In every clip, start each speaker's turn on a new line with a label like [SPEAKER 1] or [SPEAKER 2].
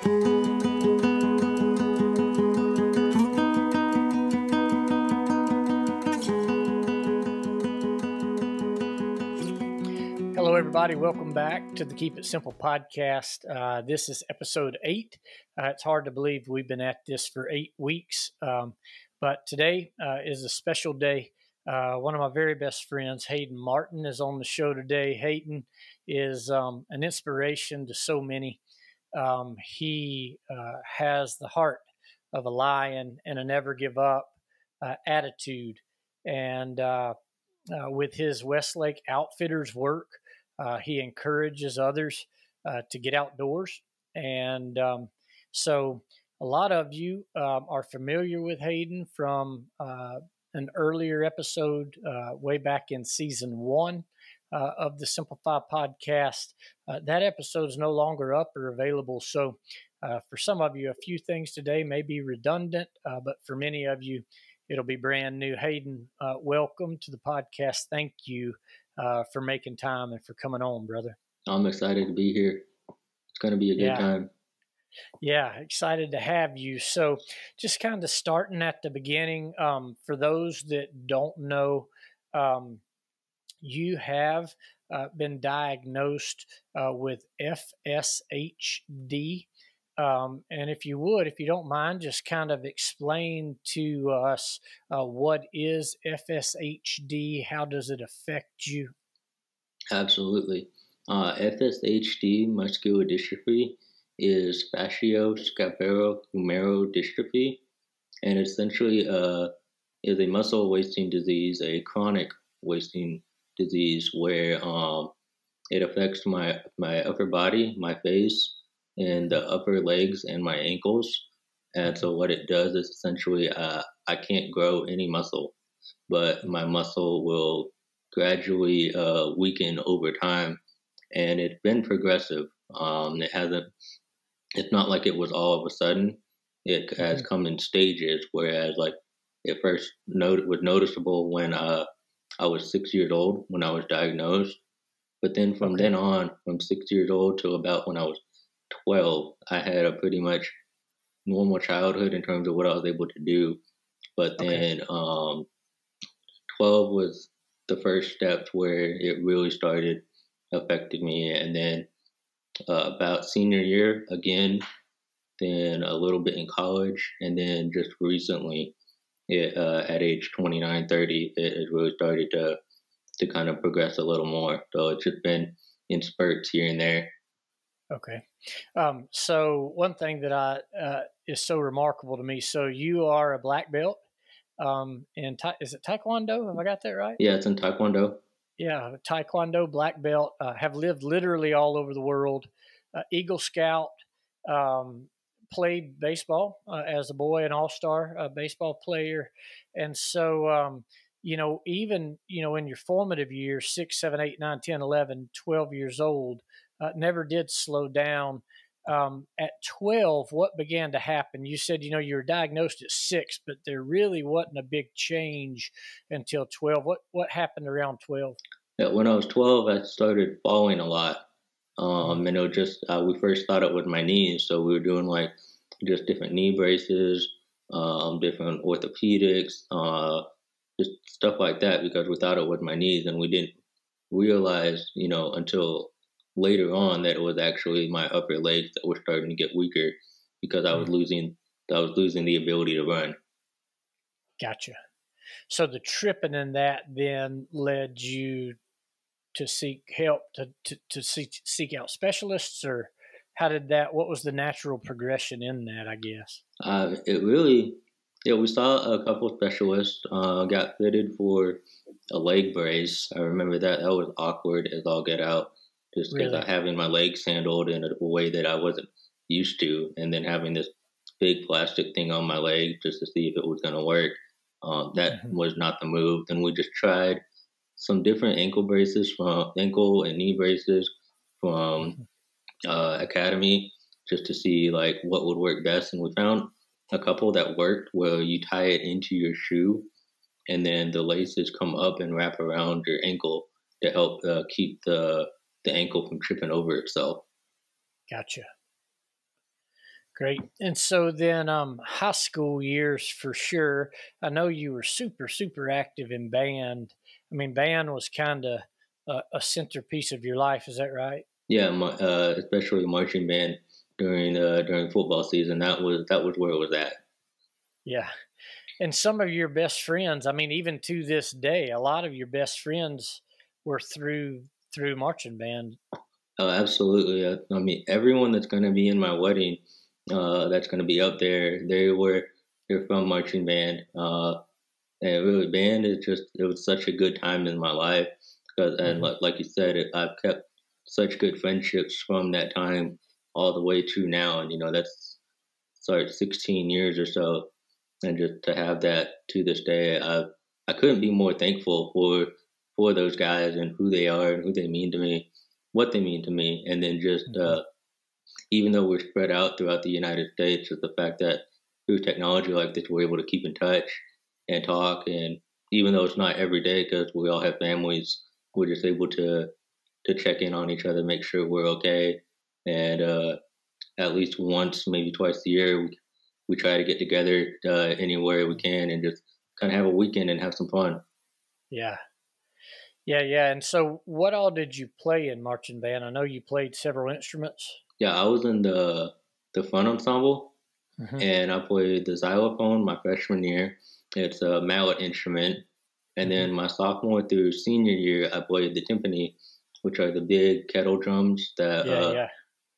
[SPEAKER 1] Hello, everybody. Welcome back to the Keep It Simple podcast. Uh, this is episode eight. Uh, it's hard to believe we've been at this for eight weeks, um, but today uh, is a special day. Uh, one of my very best friends, Hayden Martin, is on the show today. Hayden is um, an inspiration to so many. Um, he uh, has the heart of a lion and a never give up uh, attitude. And with his Westlake Outfitters work, uh, he encourages others uh, to get outdoors. And um, so a lot of you um, are familiar with Hayden from uh, an earlier episode uh, way back in season one. Uh, of the Simplify podcast. Uh, that episode is no longer up or available. So, for some of you, a few things today may be redundant, but for many of you, it'll be brand new. Hayden, welcome to the podcast. Thank you uh, for making time and for coming on, brother.
[SPEAKER 2] I'm excited to be here. It's going to be a good
[SPEAKER 1] yeah.
[SPEAKER 2] time.
[SPEAKER 1] Yeah, excited to have you. So, just kind of starting at the beginning, um, for those that don't know, um, you have uh, been diagnosed uh, with FSHD. Um, and if you would, if you don't mind, just kind of explain to us uh, what is FSHD, how does it affect you?
[SPEAKER 2] Absolutely. Uh, FSHD, muscular dystrophy, is facioscapulohumeral dystrophy, and essentially uh, is a muscle wasting disease, a chronic wasting disease where um, it affects my my upper body, my face, and the upper legs and my ankles. And so what it does is essentially uh, I can't grow any muscle, but my muscle will gradually uh, weaken over time. And it's been progressive. Um, it hasn't. It's not like it was all of a sudden. It has mm-hmm. come in stages. Whereas like it first not- was noticeable when uh, I was six years old when I was diagnosed. But then from then on, from six years old to about when I was 12, I had a pretty much normal childhood in terms of what I was able to do. But then okay. um, 12 was the first step where it really started affecting me. And then uh, about senior year, again, then a little bit in college, and then just recently, it, uh, at age 29, 30, it, it really started to to kind of progress a little more. So it's just been in spurts here and there.
[SPEAKER 1] Okay. Um, so one thing that I uh, is so remarkable to me. So you are a black belt um, in ta- is it Taekwondo? Have I got that right?
[SPEAKER 2] Yeah, it's in Taekwondo.
[SPEAKER 1] Yeah, Taekwondo black belt. Uh, have lived literally all over the world. Uh, Eagle Scout. Um, played baseball uh, as a boy, an all star uh, baseball player, and so um, you know even you know in your formative years, six, seven, eight, nine, 10, 11, 12 years old uh, never did slow down. Um, at 12, what began to happen? You said, you know, you were diagnosed at six, but there really wasn't a big change until 12. What, what happened around 12?
[SPEAKER 2] Yeah, when I was 12, I started falling a lot. Um, and it was just, uh, we first thought it was my knees. So we were doing like just different knee braces, um, different orthopedics, uh, just stuff like that because we thought it was my knees and we didn't realize, you know, until later on that it was actually my upper legs that were starting to get weaker because I was mm. losing I was losing the ability to run.
[SPEAKER 1] Gotcha. So the tripping in that then led you to seek help to, to, to seek, seek out specialists or how did that what was the natural progression in that i guess
[SPEAKER 2] uh, it really yeah we saw a couple specialists uh, got fitted for a leg brace i remember that that was awkward as all get out just because really? having my legs handled in a way that I wasn't used to, and then having this big plastic thing on my leg just to see if it was going to work. Um, that mm-hmm. was not the move. Then we just tried some different ankle braces from ankle and knee braces from uh, Academy just to see like what would work best, and we found a couple that worked where you tie it into your shoe and then the laces come up and wrap around your ankle to help uh, keep the the ankle from tripping over itself.
[SPEAKER 1] Gotcha. Great. And so then, um, high school years for sure. I know you were super, super active in band. I mean, band was kind of a, a, centerpiece of your life. Is that right?
[SPEAKER 2] Yeah, my, uh, especially marching band during uh, during football season. That was that was where it was at.
[SPEAKER 1] Yeah, and some of your best friends. I mean, even to this day, a lot of your best friends were through through marching band.
[SPEAKER 2] Oh, absolutely. I, I mean, everyone that's going to be in my wedding uh, that's going to be up there. They were they're from marching band. And really, band is just it was such a good time in my life because and mm-hmm. like, like you said, it, I've kept such good friendships from that time all the way to now, and you know that's sorry, 16 years or so, and just to have that to this day, I I couldn't be more thankful for for those guys and who they are and who they mean to me, what they mean to me, and then just mm-hmm. uh, even though we're spread out throughout the United States, with the fact that through technology like this, we're able to keep in touch and talk. And even though it's not every day, because we all have families, we're just able to to check in on each other, make sure we're okay, and uh, at least once, maybe twice a year, we, we try to get together uh, anywhere we can and just kind of have a weekend and have some fun.
[SPEAKER 1] Yeah. Yeah, yeah. And so, what all did you play in marching band? I know you played several instruments.
[SPEAKER 2] Yeah, I was in the the front ensemble, mm-hmm. and I played the xylophone my freshman year. It's a mallet instrument, and then mm-hmm. my sophomore through senior year, I played the timpani, which are the big kettle drums that yeah, uh, yeah.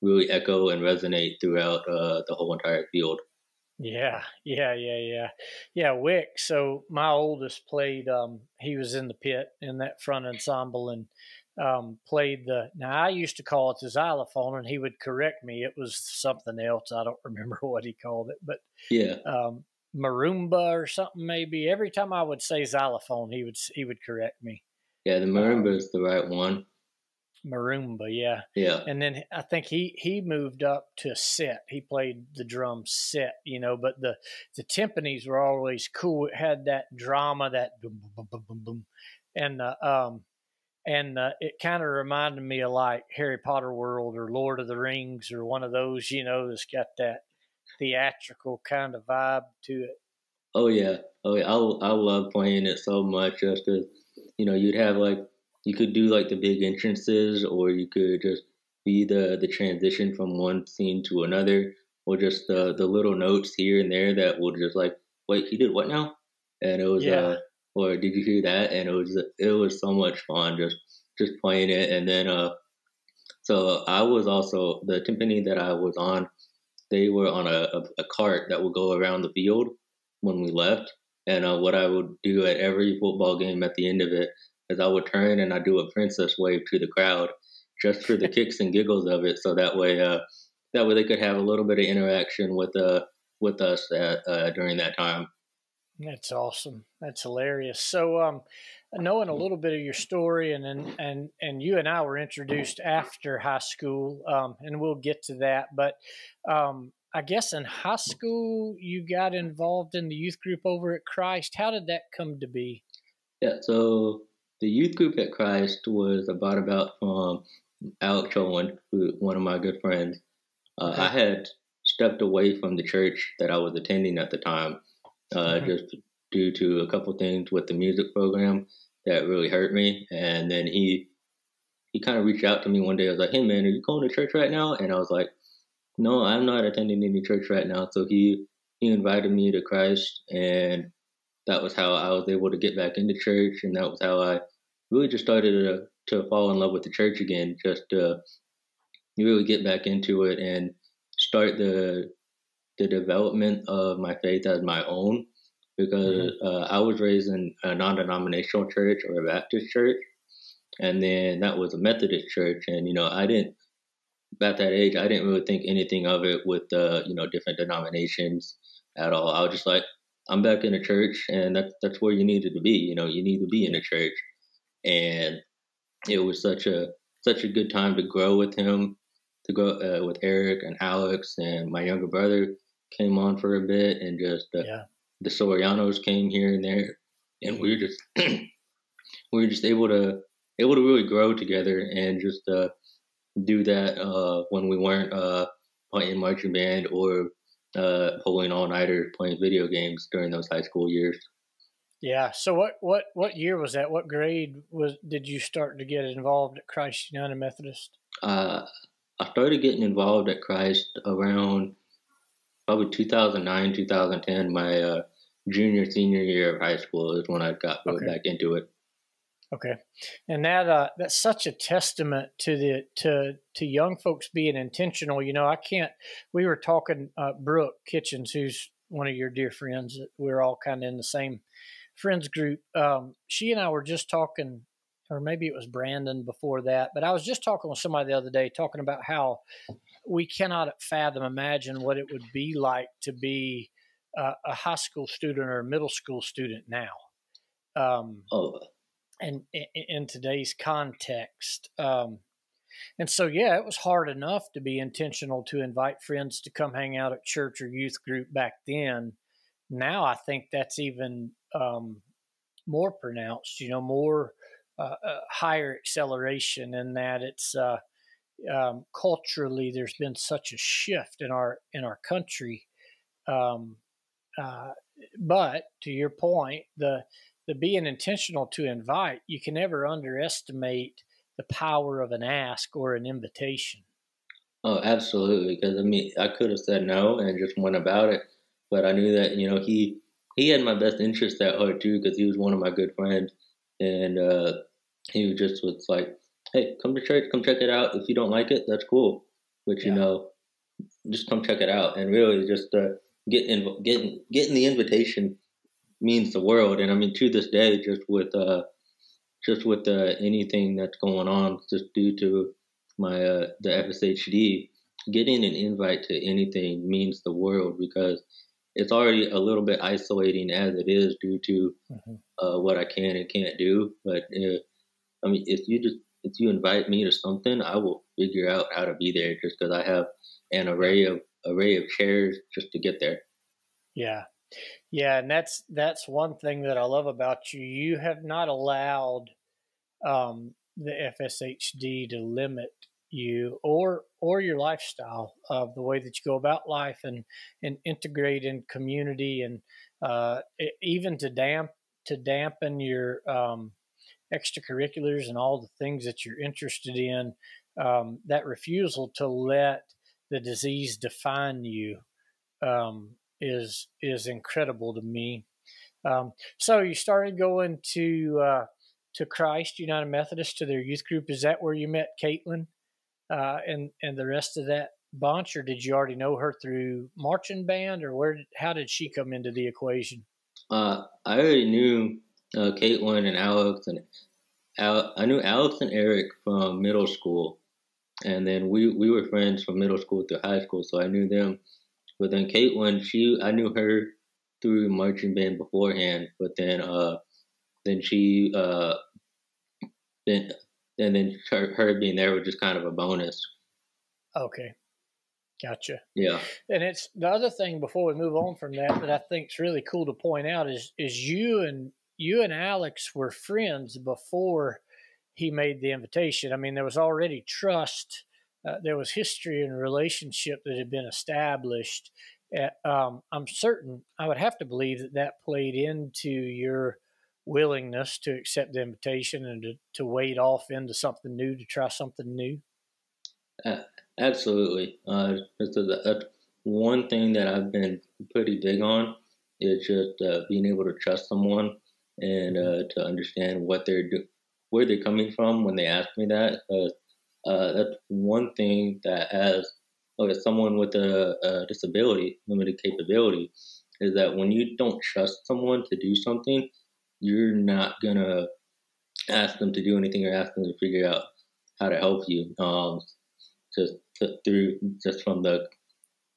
[SPEAKER 2] really echo and resonate throughout uh, the whole entire field.
[SPEAKER 1] Yeah, yeah, yeah, yeah, yeah. Wick. So my oldest played. Um, he was in the pit in that front ensemble, and um, played the. Now I used to call it the xylophone, and he would correct me. It was something else. I don't remember what he called it, but
[SPEAKER 2] yeah,
[SPEAKER 1] um, marimba or something maybe. Every time I would say xylophone, he would he would correct me.
[SPEAKER 2] Yeah, the marimba um, is the right one.
[SPEAKER 1] Marimba, yeah,
[SPEAKER 2] yeah.
[SPEAKER 1] And then I think he he moved up to set. He played the drum set, you know. But the the timpanis were always cool. It had that drama, that boom boom boom boom boom, and uh, um and uh, it kind of reminded me of like Harry Potter World or Lord of the Rings or one of those, you know, that's got that theatrical kind of vibe to it.
[SPEAKER 2] Oh yeah, oh yeah, I I love playing it so much just because you know you'd have like you could do like the big entrances or you could just be the the transition from one scene to another or just the the little notes here and there that will just like wait he did what now and it was yeah. uh or did you hear that? And it was it was so much fun just just playing it. And then uh, so I was also the timpani that I was on. They were on a, a, a cart that would go around the field when we left. And uh, what I would do at every football game at the end of it is I would turn and I do a princess wave to the crowd just for the kicks and giggles of it. So that way, uh, that way they could have a little bit of interaction with uh with us at, uh, during that time.
[SPEAKER 1] That's awesome. That's hilarious. So, um, knowing a little bit of your story, and and and, and you and I were introduced after high school, um, and we'll get to that. But um, I guess in high school, you got involved in the youth group over at Christ. How did that come to be?
[SPEAKER 2] Yeah. So the youth group at Christ was about about from Alex Owen, who one of my good friends. Uh, I had stepped away from the church that I was attending at the time uh, mm-hmm. just due to a couple things with the music program that really hurt me. And then he he kind of reached out to me one day. I was like, "Hey man, are you going to church right now?" And I was like, "No, I'm not attending any church right now." So he he invited me to Christ, and that was how I was able to get back into church, and that was how I really just started to, to fall in love with the church again, just to really get back into it and start the the development of my faith as my own because mm-hmm. uh, I was raised in a non-denominational church or a Baptist church, and then that was a Methodist church, and you know I didn't at that age I didn't really think anything of it with uh, you know different denominations at all. I was just like I'm back in a church, and that's that's where you needed to be. You know, you need to be in a church, and it was such a such a good time to grow with him, to grow uh, with Eric and Alex and my younger brother came on for a bit, and just uh, yeah. The Sorianos came here and there, and we were just we were just able to able to really grow together and just uh, do that uh, when we weren't uh, playing marching band or uh, pulling all nighters playing video games during those high school years.
[SPEAKER 1] Yeah. So what what what year was that? What grade was did you start to get involved at Christ United Methodist?
[SPEAKER 2] Uh, I started getting involved at Christ around probably 2009, 2010. My uh, junior senior year of high school is when I got okay. back into it.
[SPEAKER 1] Okay, and that uh, that's such a testament to the to to young folks being intentional. You know, I can't. We were talking uh, Brooke Kitchens, who's one of your dear friends. We're all kind of in the same friends group. Um, she and I were just talking, or maybe it was Brandon before that. But I was just talking with somebody the other day, talking about how we cannot fathom, imagine what it would be like to be uh, a high school student or a middle school student now. Um, oh and in, in today's context. Um, and so, yeah, it was hard enough to be intentional to invite friends to come hang out at church or youth group back then. Now, I think that's even um, more pronounced. You know, more uh, uh, higher acceleration in that it's uh, um, culturally there's been such a shift in our in our country. Um, uh, but to your point, the the being intentional to invite, you can never underestimate the power of an ask or an invitation.
[SPEAKER 2] Oh, absolutely. Because I mean, I could have said no and just went about it, but I knew that you know he he had my best interest at heart too, because he was one of my good friends, and uh, he just was like, "Hey, come to church, come check it out. If you don't like it, that's cool, but yeah. you know, just come check it out." And really, just uh, getting getting getting the invitation means the world. And I mean, to this day, just with uh, just with uh, anything that's going on, just due to my uh, the FSHD, getting an invite to anything means the world because it's already a little bit isolating as it is due to mm-hmm. uh, what I can and can't do. But uh, I mean, if you just if you invite me to something, I will figure out how to be there just because I have an array of array of chairs just to get there.
[SPEAKER 1] Yeah, yeah, and that's that's one thing that I love about you. You have not allowed um, the FSHD to limit you or or your lifestyle of the way that you go about life and and integrate in community and uh, even to damp to dampen your um, extracurriculars and all the things that you're interested in. Um, that refusal to let the disease define you um, is is incredible to me. Um, so you started going to uh, to Christ United Methodist to their youth group. Is that where you met Caitlin uh, and and the rest of that bunch, or did you already know her through marching band, or where? How did she come into the equation?
[SPEAKER 2] Uh, I already knew uh, Caitlin and Alex, and Al- I knew Alex and Eric from middle school, and then we we were friends from middle school to high school, so I knew them but then Caitlin, she I knew her through marching band beforehand, but then uh then she uh then and then her, her being there was just kind of a bonus.
[SPEAKER 1] Okay. Gotcha.
[SPEAKER 2] Yeah.
[SPEAKER 1] And it's the other thing before we move on from that that I think is really cool to point out is is you and you and Alex were friends before he made the invitation. I mean, there was already trust uh, there was history and relationship that had been established. At, um, I'm certain, I would have to believe that that played into your willingness to accept the invitation and to, to wade off into something new, to try something new.
[SPEAKER 2] Uh, absolutely. Uh, that's one thing that I've been pretty big on is just uh, being able to trust someone and uh, to understand what they're do- where they're coming from when they ask me that. Uh, that's one thing that as okay, someone with a, a disability, limited capability, is that when you don't trust someone to do something, you're not gonna ask them to do anything or ask them to figure out how to help you. Um, just to, through just from the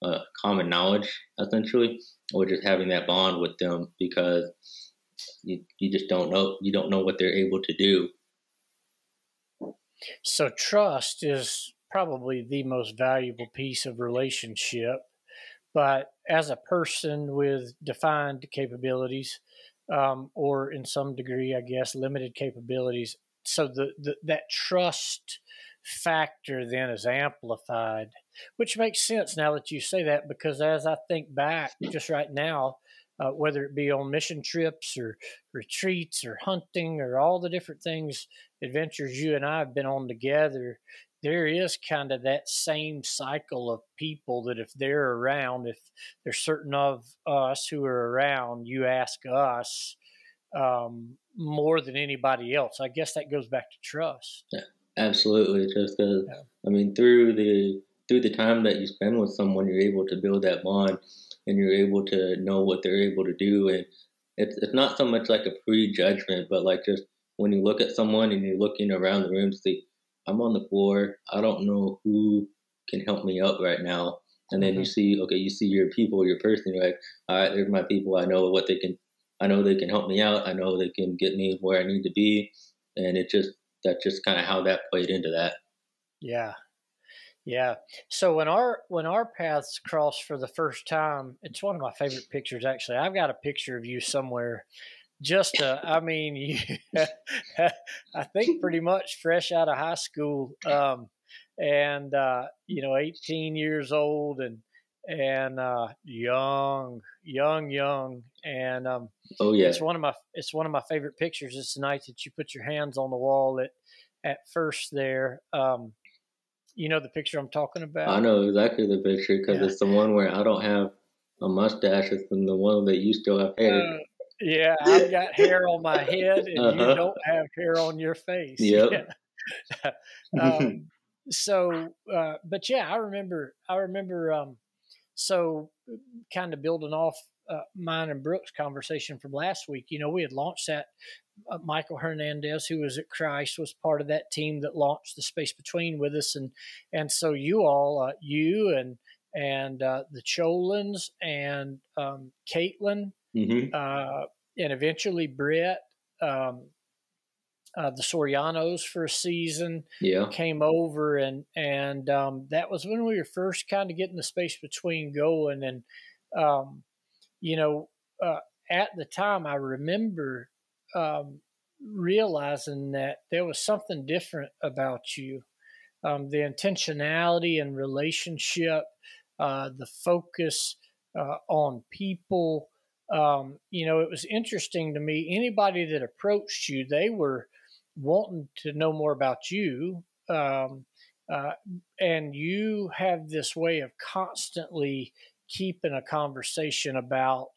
[SPEAKER 2] uh, common knowledge, essentially, or just having that bond with them because you, you just don't know you don't know what they're able to do
[SPEAKER 1] so trust is probably the most valuable piece of relationship. But as a person with defined capabilities, um, or in some degree, I guess, limited capabilities, so the, the that trust factor then is amplified, which makes sense now that you say that because as I think back just right now, uh, whether it be on mission trips or retreats or hunting or all the different things, adventures you and I have been on together, there is kind of that same cycle of people that if they're around, if there's certain of us who are around, you ask us um, more than anybody else. I guess that goes back to trust.
[SPEAKER 2] Yeah, absolutely. Just because, yeah. I mean, through the through the time that you spend with someone, you're able to build that bond and you're able to know what they're able to do. And it's, it's not so much like a prejudgment, but like just when you look at someone and you're looking around the room, to see, I'm on the floor. I don't know who can help me out right now. And then mm-hmm. you see, okay, you see your people, your person. You're like, all right, there's my people. I know what they can. I know they can help me out. I know they can get me where I need to be. And it just that's just kind of how that played into that.
[SPEAKER 1] Yeah, yeah. So when our when our paths crossed for the first time, it's one of my favorite pictures. Actually, I've got a picture of you somewhere. Just, uh, I mean, you, I think pretty much fresh out of high school, um, and uh, you know, 18 years old, and and uh, young, young, young, and um,
[SPEAKER 2] oh yeah,
[SPEAKER 1] it's one of my it's one of my favorite pictures. It's the night that you put your hands on the wall at at first there. Um, you know the picture I'm talking about?
[SPEAKER 2] I know exactly the picture because yeah. it's the one where I don't have a mustache. It's the one that you still have hair. Uh,
[SPEAKER 1] yeah, I've got hair on my head, and uh-huh. you don't have hair on your face.
[SPEAKER 2] Yep.
[SPEAKER 1] Yeah. um, so, uh, but yeah, I remember. I remember. Um, so, kind of building off uh, mine and Brooke's conversation from last week. You know, we had launched that uh, Michael Hernandez, who was at Christ, was part of that team that launched the Space Between with us, and and so you all, uh, you and and uh, the Cholans and um, Caitlin, mm-hmm. Uh, and eventually Brett, um, uh, the Sorianos for a season,
[SPEAKER 2] yeah.
[SPEAKER 1] came over, and and um, that was when we were first kind of getting the Space Between going, and um, you know, uh, at the time, I remember um, realizing that there was something different about you. Um, the intentionality and relationship, uh, the focus uh, on people. Um, you know, it was interesting to me. Anybody that approached you, they were wanting to know more about you. Um, uh, and you have this way of constantly keeping a conversation about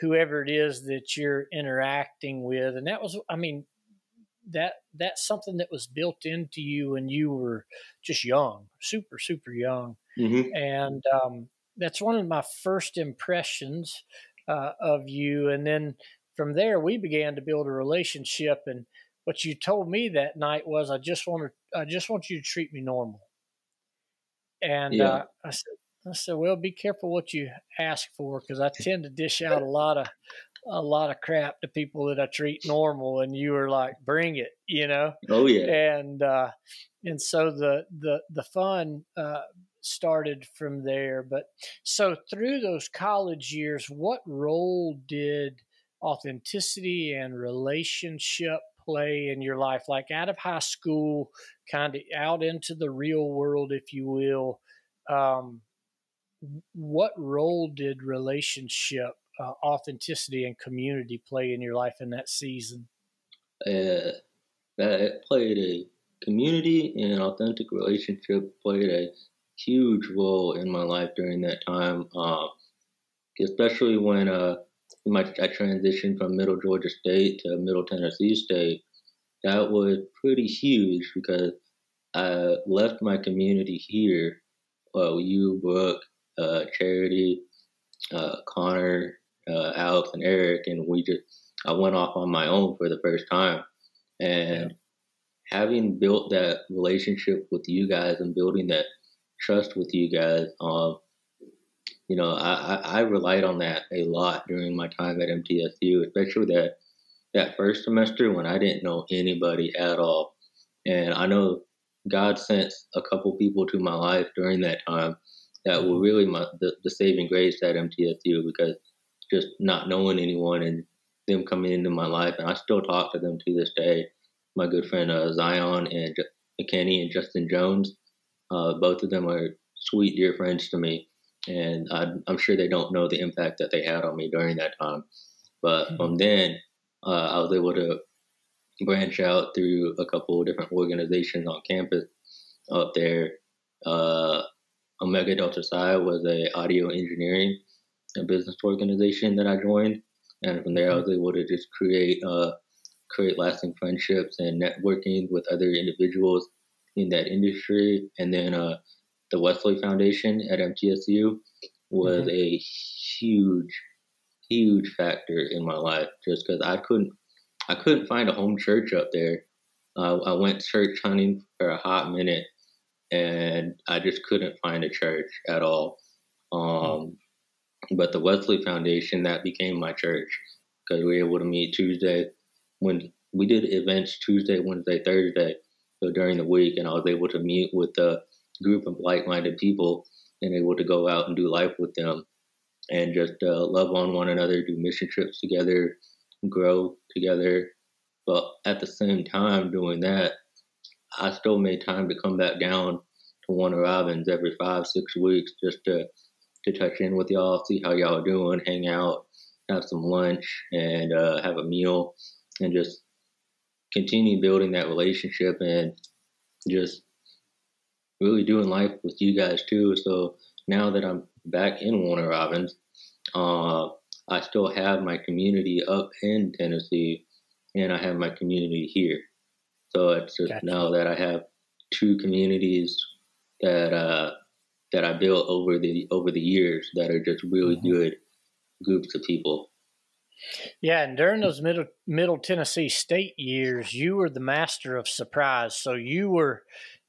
[SPEAKER 1] whoever it is that you're interacting with and that was i mean that that's something that was built into you when you were just young super super young mm-hmm. and um, that's one of my first impressions uh, of you and then from there we began to build a relationship and what you told me that night was i just want to i just want you to treat me normal and yeah. uh, i said I said, "Well, be careful what you ask for, because I tend to dish out a lot of a lot of crap to people that I treat normal." And you were like, "Bring it," you know.
[SPEAKER 2] Oh yeah.
[SPEAKER 1] And uh, and so the the the fun uh, started from there. But so through those college years, what role did authenticity and relationship play in your life? Like out of high school, kind of out into the real world, if you will. Um, what role did relationship, uh, authenticity, and community play in your life in that season?
[SPEAKER 2] Uh, that played a community and authentic relationship played a huge role in my life during that time, uh, especially when uh, my, I transitioned from Middle Georgia State to Middle Tennessee State. That was pretty huge because I left my community here, uh, you, Brooke, uh, Charity, uh, Connor, uh, Alex, and Eric, and we just I went off on my own for the first time, and yeah. having built that relationship with you guys and building that trust with you guys, um, you know, I, I, I relied on that a lot during my time at MTSU, especially that that first semester when I didn't know anybody at all, and I know God sent a couple people to my life during that time that were really my, the, the saving grace at MTSU because just not knowing anyone and them coming into my life, and I still talk to them to this day. My good friend uh, Zion and McKinney and Justin Jones. Uh, both of them are sweet, dear friends to me, and I, am sure they don't know the impact that they had on me during that time. But mm-hmm. from then, uh, I was able to branch out through a couple of different organizations on campus up there. Uh, Omega Delta Psi was a audio engineering and business organization that I joined, and from there I mm-hmm. was able to just create uh, create lasting friendships and networking with other individuals in that industry. And then uh, the Wesley Foundation at MTSU was mm-hmm. a huge, huge factor in my life, just because I couldn't I couldn't find a home church up there. Uh, I went church hunting for a hot minute, and I just couldn't find a church at all. Um, but the Wesley Foundation that became my church because we were able to meet Tuesday when we did events Tuesday, Wednesday, Thursday, so during the week, and I was able to meet with a group of like-minded people and able to go out and do life with them and just uh, love on one another, do mission trips together, grow together. But at the same time, doing that, I still made time to come back down to Warner Robins every five, six weeks just to to touch in with y'all, see how y'all are doing, hang out, have some lunch, and uh, have a meal, and just continue building that relationship and just really doing life with you guys too. So now that I'm back in Warner Robins, uh, I still have my community up in Tennessee, and I have my community here. So it's just gotcha. now that I have two communities that uh, that I built over the over the years that are just really mm-hmm. good groups of people.
[SPEAKER 1] Yeah, and during those middle Middle Tennessee State years, you were the master of surprise. So you were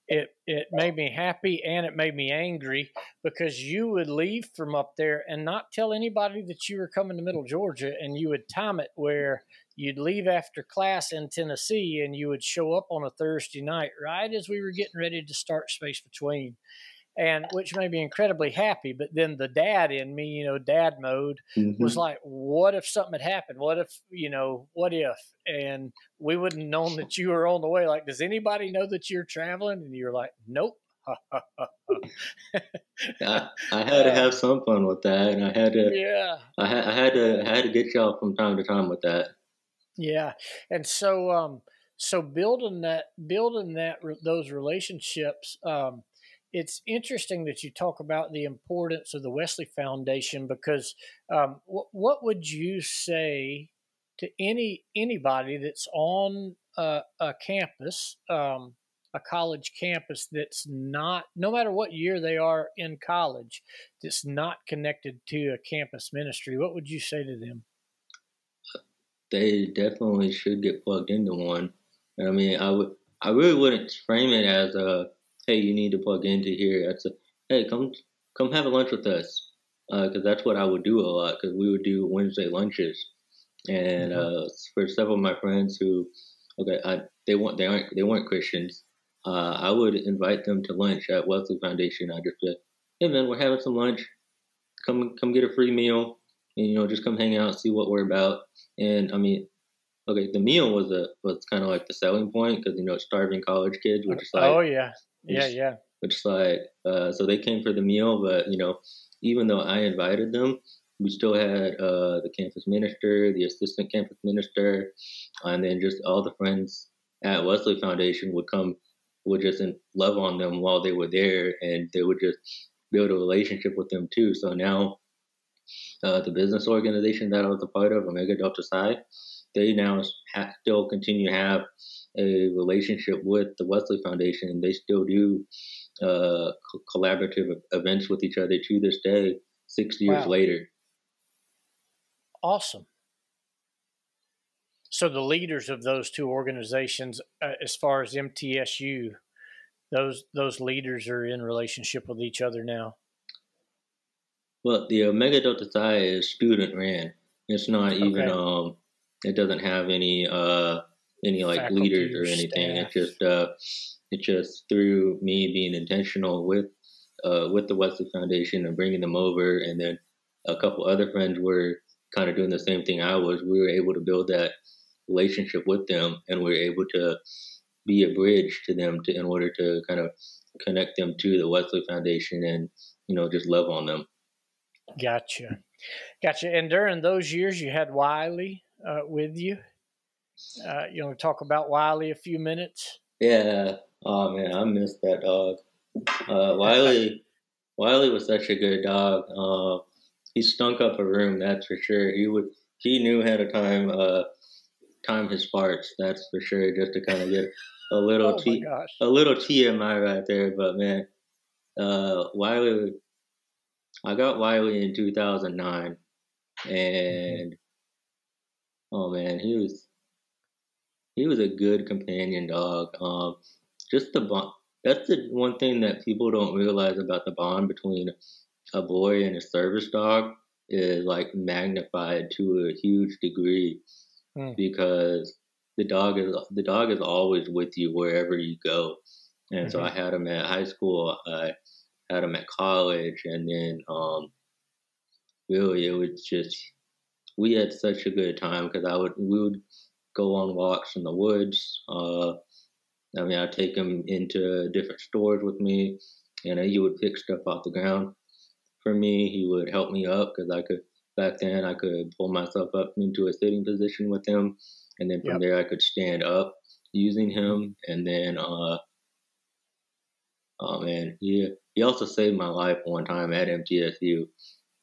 [SPEAKER 1] it it made me happy and it made me angry because you would leave from up there and not tell anybody that you were coming to Middle Georgia and you would time it where you'd leave after class in Tennessee and you would show up on a Thursday night right as we were getting ready to start space between and which made me incredibly happy. But then the dad in me, you know, dad mode mm-hmm. was like, what if something had happened? What if, you know, what if? And we wouldn't have known that you were on the way. Like, does anybody know that you're traveling? And you're like, nope.
[SPEAKER 2] I, I, had to have some fun with that, and I had to.
[SPEAKER 1] Yeah.
[SPEAKER 2] I had I had to I had to get y'all from time to time with that.
[SPEAKER 1] Yeah, and so um, so building that building that those relationships um, it's interesting that you talk about the importance of the Wesley Foundation because um, what would you say to any anybody that's on a, a campus, um, a college campus that's not, no matter what year they are in college, that's not connected to a campus ministry? What would you say to them?
[SPEAKER 2] They definitely should get plugged into one. I mean, I would, I really wouldn't frame it as a hey, you need to plug into here. I'd say, hey, come come have a lunch with us, because uh, that's what I would do a lot. Because we would do Wednesday lunches, and mm-hmm. uh, for several of my friends who, okay, I, they want they aren't they weren't Christians. Uh, I would invite them to lunch at Wesley Foundation. I just said, hey man, we're having some lunch. Come come get a free meal, and you know just come hang out, see what we're about. And I mean, okay, the meal was a was kind of like the selling point because you know starving college kids were just like,
[SPEAKER 1] oh yeah, yeah, yeah.
[SPEAKER 2] Which like, uh, so they came for the meal, but you know, even though I invited them, we still had uh, the campus minister, the assistant campus minister, and then just all the friends at Wesley Foundation would come, would just love on them while they were there, and they would just build a relationship with them too. So now, uh, the business organization that I was a part of, Omega Delta Psi, they now have, still continue to have a relationship with the Wesley Foundation, and they still do uh, collaborative events with each other to this day, six years wow. later.
[SPEAKER 1] Awesome. So the leaders of those two organizations, uh, as far as MTSU, those those leaders are in relationship with each other now.
[SPEAKER 2] Well, the Omega Delta Psi is student ran. It's not even okay. um, it doesn't have any uh any like Faculty leaders or anything. Staff. It's just uh, it's just through me being intentional with uh, with the Wesley Foundation and bringing them over, and then a couple other friends were kind of doing the same thing I was. We were able to build that relationship with them, and we were able to be a bridge to them to, in order to kind of connect them to the Wesley Foundation and you know just love on them.
[SPEAKER 1] Gotcha, gotcha. And during those years, you had Wiley uh, with you. Uh, you want to talk about Wiley a few minutes?
[SPEAKER 2] Yeah. Oh man, I miss that dog. Uh, Wiley, Wiley was such a good dog. Uh, he stunk up a room, that's for sure. He would, he knew how to time, uh, time his farts. That's for sure. Just to kind of get a little
[SPEAKER 1] Oh
[SPEAKER 2] T, a little TMI right there. But man, uh, Wiley, I got Wiley in 2009, and oh man, he was he was a good companion dog. Um, just the bond. That's the one thing that people don't realize about the bond between a boy and a service dog is like magnified to a huge degree
[SPEAKER 1] Hmm.
[SPEAKER 2] because the dog is the dog is always with you wherever you go. And so
[SPEAKER 1] Mhm.
[SPEAKER 2] I had him at high school. I had him at college, and then um, really it was just we had such a good time because I would we would go on walks in the woods. Uh, I mean, I'd take him into different stores with me, and he would pick stuff off the ground for me. He would help me up because I could back then I could pull myself up into a sitting position with him, and then from
[SPEAKER 1] Yep.
[SPEAKER 2] there I could stand up using him, and then uh, oh man, he he also saved my life one time at MTSU.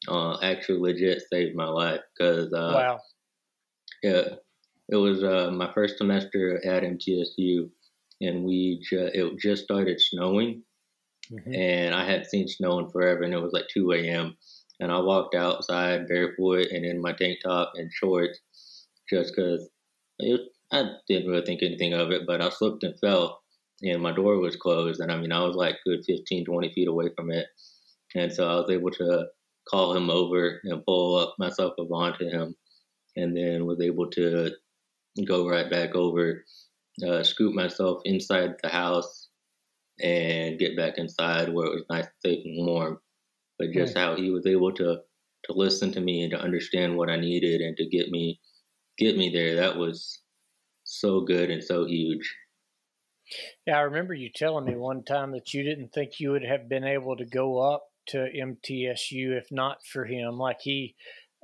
[SPEAKER 2] Uh, actually, legit saved my life because uh,
[SPEAKER 1] wow.
[SPEAKER 2] yeah, it was uh, my first semester at MTSU, and we ju- it just started snowing,
[SPEAKER 1] Mhm.
[SPEAKER 2] and I hadn't seen snow in forever, and it was like 2 a.m. And I walked outside barefoot and in my tank top and shorts, just because I didn't really think anything of it, but I slipped and fell, and my door was closed, and I mean I was like good 15, 20 feet away from it, and so I was able to call him over and pull up myself up onto him, and then was able to go right back over, uh, scoop myself inside the house, and get back inside where it was nice, safe, and warm. But just how he was able to to listen to me and to understand what I needed and to get me get me there, that was so good and so huge.
[SPEAKER 1] Yeah, I remember you telling me one time that you didn't think you would have been able to go up to MTSU if not for him. Like he,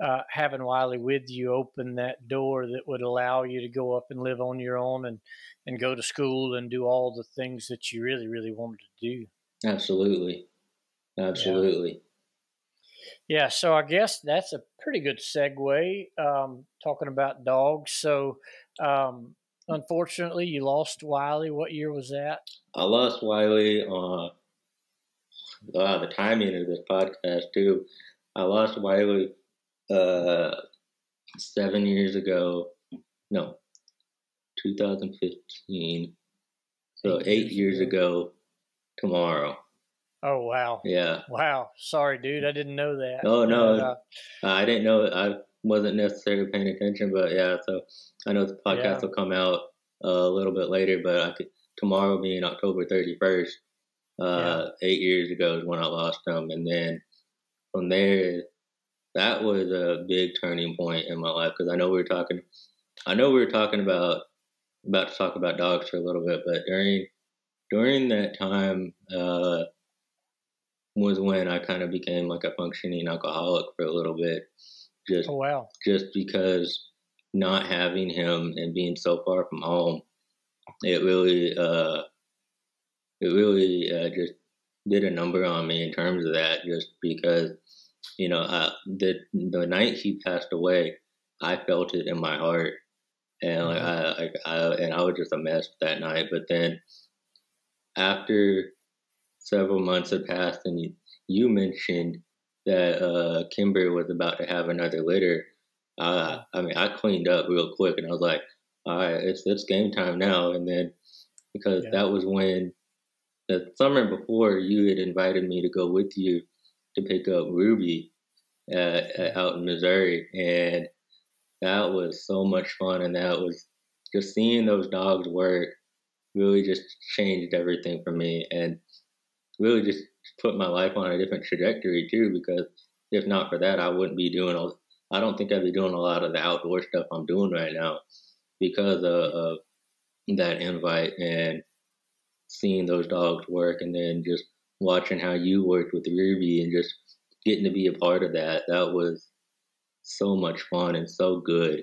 [SPEAKER 1] uh, having Wiley with you, opened that door that would allow you to go up and live on your own and, and go to school and do all the things that you really, really wanted to do.
[SPEAKER 2] Absolutely. Absolutely.
[SPEAKER 1] Yeah, so I guess that's a pretty good segue um, talking about dogs. So, um, unfortunately, you lost Wiley. What year was that?
[SPEAKER 2] I lost Wiley on God, the timing of this podcast too. I lost Wiley uh, seven years ago. No, 2015. So
[SPEAKER 1] eight,
[SPEAKER 2] eight
[SPEAKER 1] years, ago
[SPEAKER 2] tomorrow.
[SPEAKER 1] Oh wow!
[SPEAKER 2] Yeah.
[SPEAKER 1] Wow. Sorry, dude. I didn't know that.
[SPEAKER 2] Oh no,
[SPEAKER 1] but, uh, uh,
[SPEAKER 2] I didn't know. I wasn't necessarily paying attention, but yeah. So I know the podcast
[SPEAKER 1] yeah.
[SPEAKER 2] will come out uh, a little bit later, but I could tomorrow being October 31st, uh, yeah. eight years ago is when I lost him. And then from there, that was a big turning point in my life because I know we were talking, I know we were talking about about to talk about dogs for a little bit, but during during that time uh, was when I kind of became like a functioning alcoholic for a little bit, just
[SPEAKER 1] oh, wow.
[SPEAKER 2] just because not having him and being so far from home, it really uh, it really uh, just did a number on me in terms of that. Just because you know uh, the the night he passed away, I felt it in my heart, and like I, like I and I was just a mess that night. But then after several months had passed, and you, you mentioned that uh, Kimber was about to have another litter. Uh, I mean, I cleaned up real quick, and I was like, "All right, it's it's game time now." And then because
[SPEAKER 1] Yeah.
[SPEAKER 2] that was when the summer before you had invited me to go with you to pick up Ruby uh, at, out in Missouri, and that was so much fun, and that was just seeing those dogs work really just changed everything for me, and really just put my life on a different trajectory too. Because if not for that, I wouldn't be doing. A, I don't think I'd be doing a lot of the outdoor stuff I'm doing right now because of, of that invite and seeing those dogs work, and then just watching how you worked with Ruby and just getting to be a part of that. That was so much fun and so good.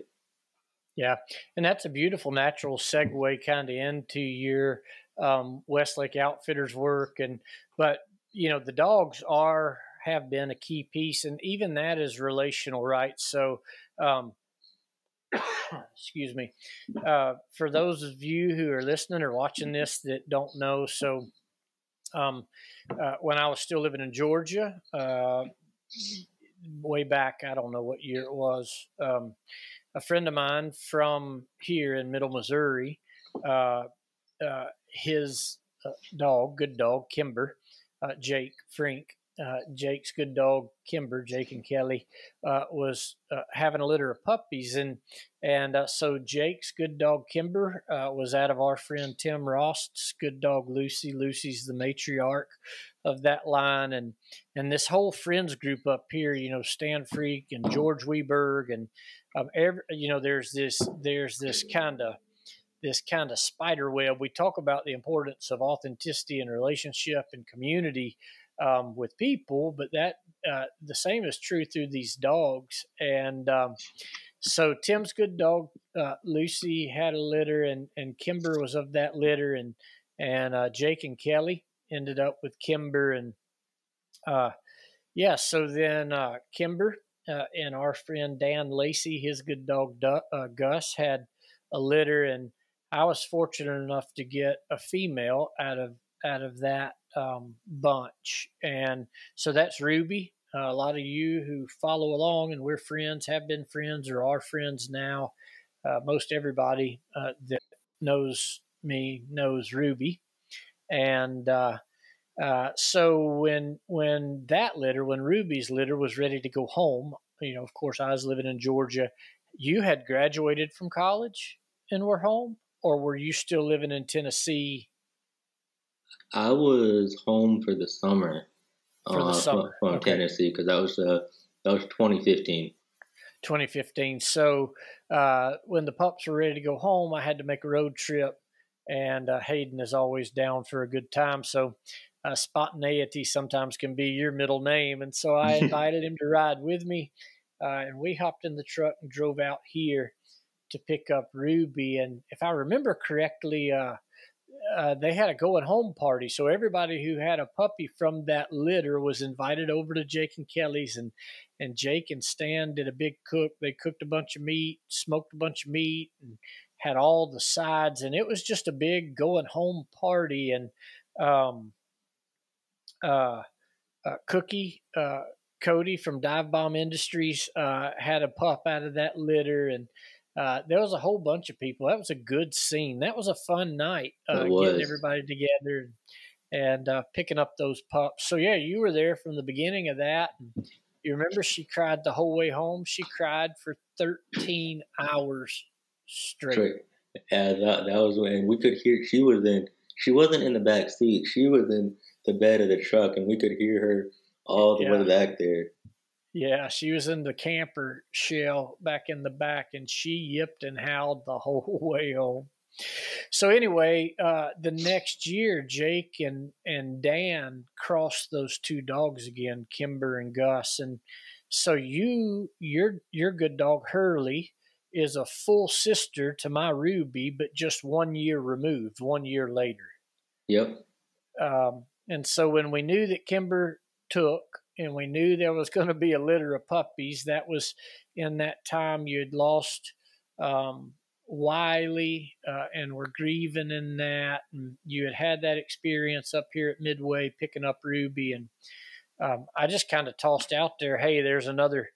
[SPEAKER 1] Yeah, and that's a beautiful natural segue kind of into your um, Westlake Outfitters work, and but you know the dogs are have been a key piece, and even that is relational, right? So, um, excuse me, uh, for those of you who are listening or watching this that don't know, so um, uh, when I was still living in Georgia, uh, way back, I don't know what year it was. Um, a friend of mine from here in Middle Missouri, uh, uh, his uh, dog, good dog, Kimber, Jake Frink, uh, Jake's good dog Kimber, Jake and Kelly, uh, was uh, having a litter of puppies, and and uh, so Jake's good dog Kimber uh, was out of our friend Tim Rost's good dog Lucy. Lucy's the matriarch of that line, and and this whole friends group up here, you know, Stan Freak and George Weberg, and um, every, you know, there's this there's this kind of this kind of spider web. We talk about the importance of authenticity and relationship and community um, with people, but that uh, the same is true through these dogs. And um, so Tim's good dog uh, Lucy had a litter, and and Kimber was of that litter, and and uh, Jake and Kelly ended up with Kimber, and uh, yeah. So then uh, Kimber uh, and our friend Dan Lacey, his good dog Gus, had a litter, and I was fortunate enough to get a female out of out of that um, bunch. And so that's Ruby. Uh, a lot of you who follow along and we're friends, have been friends, or are friends now. Uh, most everybody uh, that knows me knows Ruby. And uh, uh, so when when that litter, when Ruby's litter was ready to go home, you know, of course, I was living in Georgia. You had graduated from college and were home, or were you still living in Tennessee
[SPEAKER 2] I was home for the summer.
[SPEAKER 1] For the uh, summer.
[SPEAKER 2] From, from okay. Tennessee, because that was uh, that was 2015.
[SPEAKER 1] 2015. So uh, when the pups were ready to go home, I had to make a road trip, and uh, Hayden is always down for a good time. So uh, spontaneity sometimes can be your middle name, and so I invited him to ride with me, uh, and we hopped in the truck and drove out here to pick up Ruby. And if I remember correctly, uh, they had a going home party. So everybody who had a puppy from that litter was invited over to Jake and Kelly's, and and Jake and Stan did a big cook. They cooked a bunch of meat, smoked a bunch of meat, and had all the sides, and it was just a big going home party. And um, uh, uh, Cookie, uh, Cody from Dive Bomb Industries uh, had a pup out of that litter, and uh, there was a whole bunch of people. That was a good scene. That was a fun night, uh, getting everybody together and uh, picking up those pups. So yeah, you were there from the beginning of that. You remember she cried the whole way home. She cried for 13 hours straight. straight.
[SPEAKER 2] Yeah, that, that was when we could hear. She was in. She wasn't in the back seat. She was in the bed of the truck, and we could hear her all the yeah. way back there.
[SPEAKER 1] Yeah, she was in the camper shell back in the back, and she yipped and howled the whole way home. So anyway, uh, the next year, Jake and and Dan crossed those two dogs again, Kimber and Gus, and so you your your good dog Hurley is a full sister to my Ruby, but just one year removed, one year later.
[SPEAKER 2] Yep.
[SPEAKER 1] Um, and so when we knew that Kimber took and we knew there was going to be a litter of puppies. That was in that time you'd lost um, Wiley uh, and were grieving in that, and you had had that experience up here at Midway picking up Ruby, and um, I just kind of tossed out there, "Hey, there's another."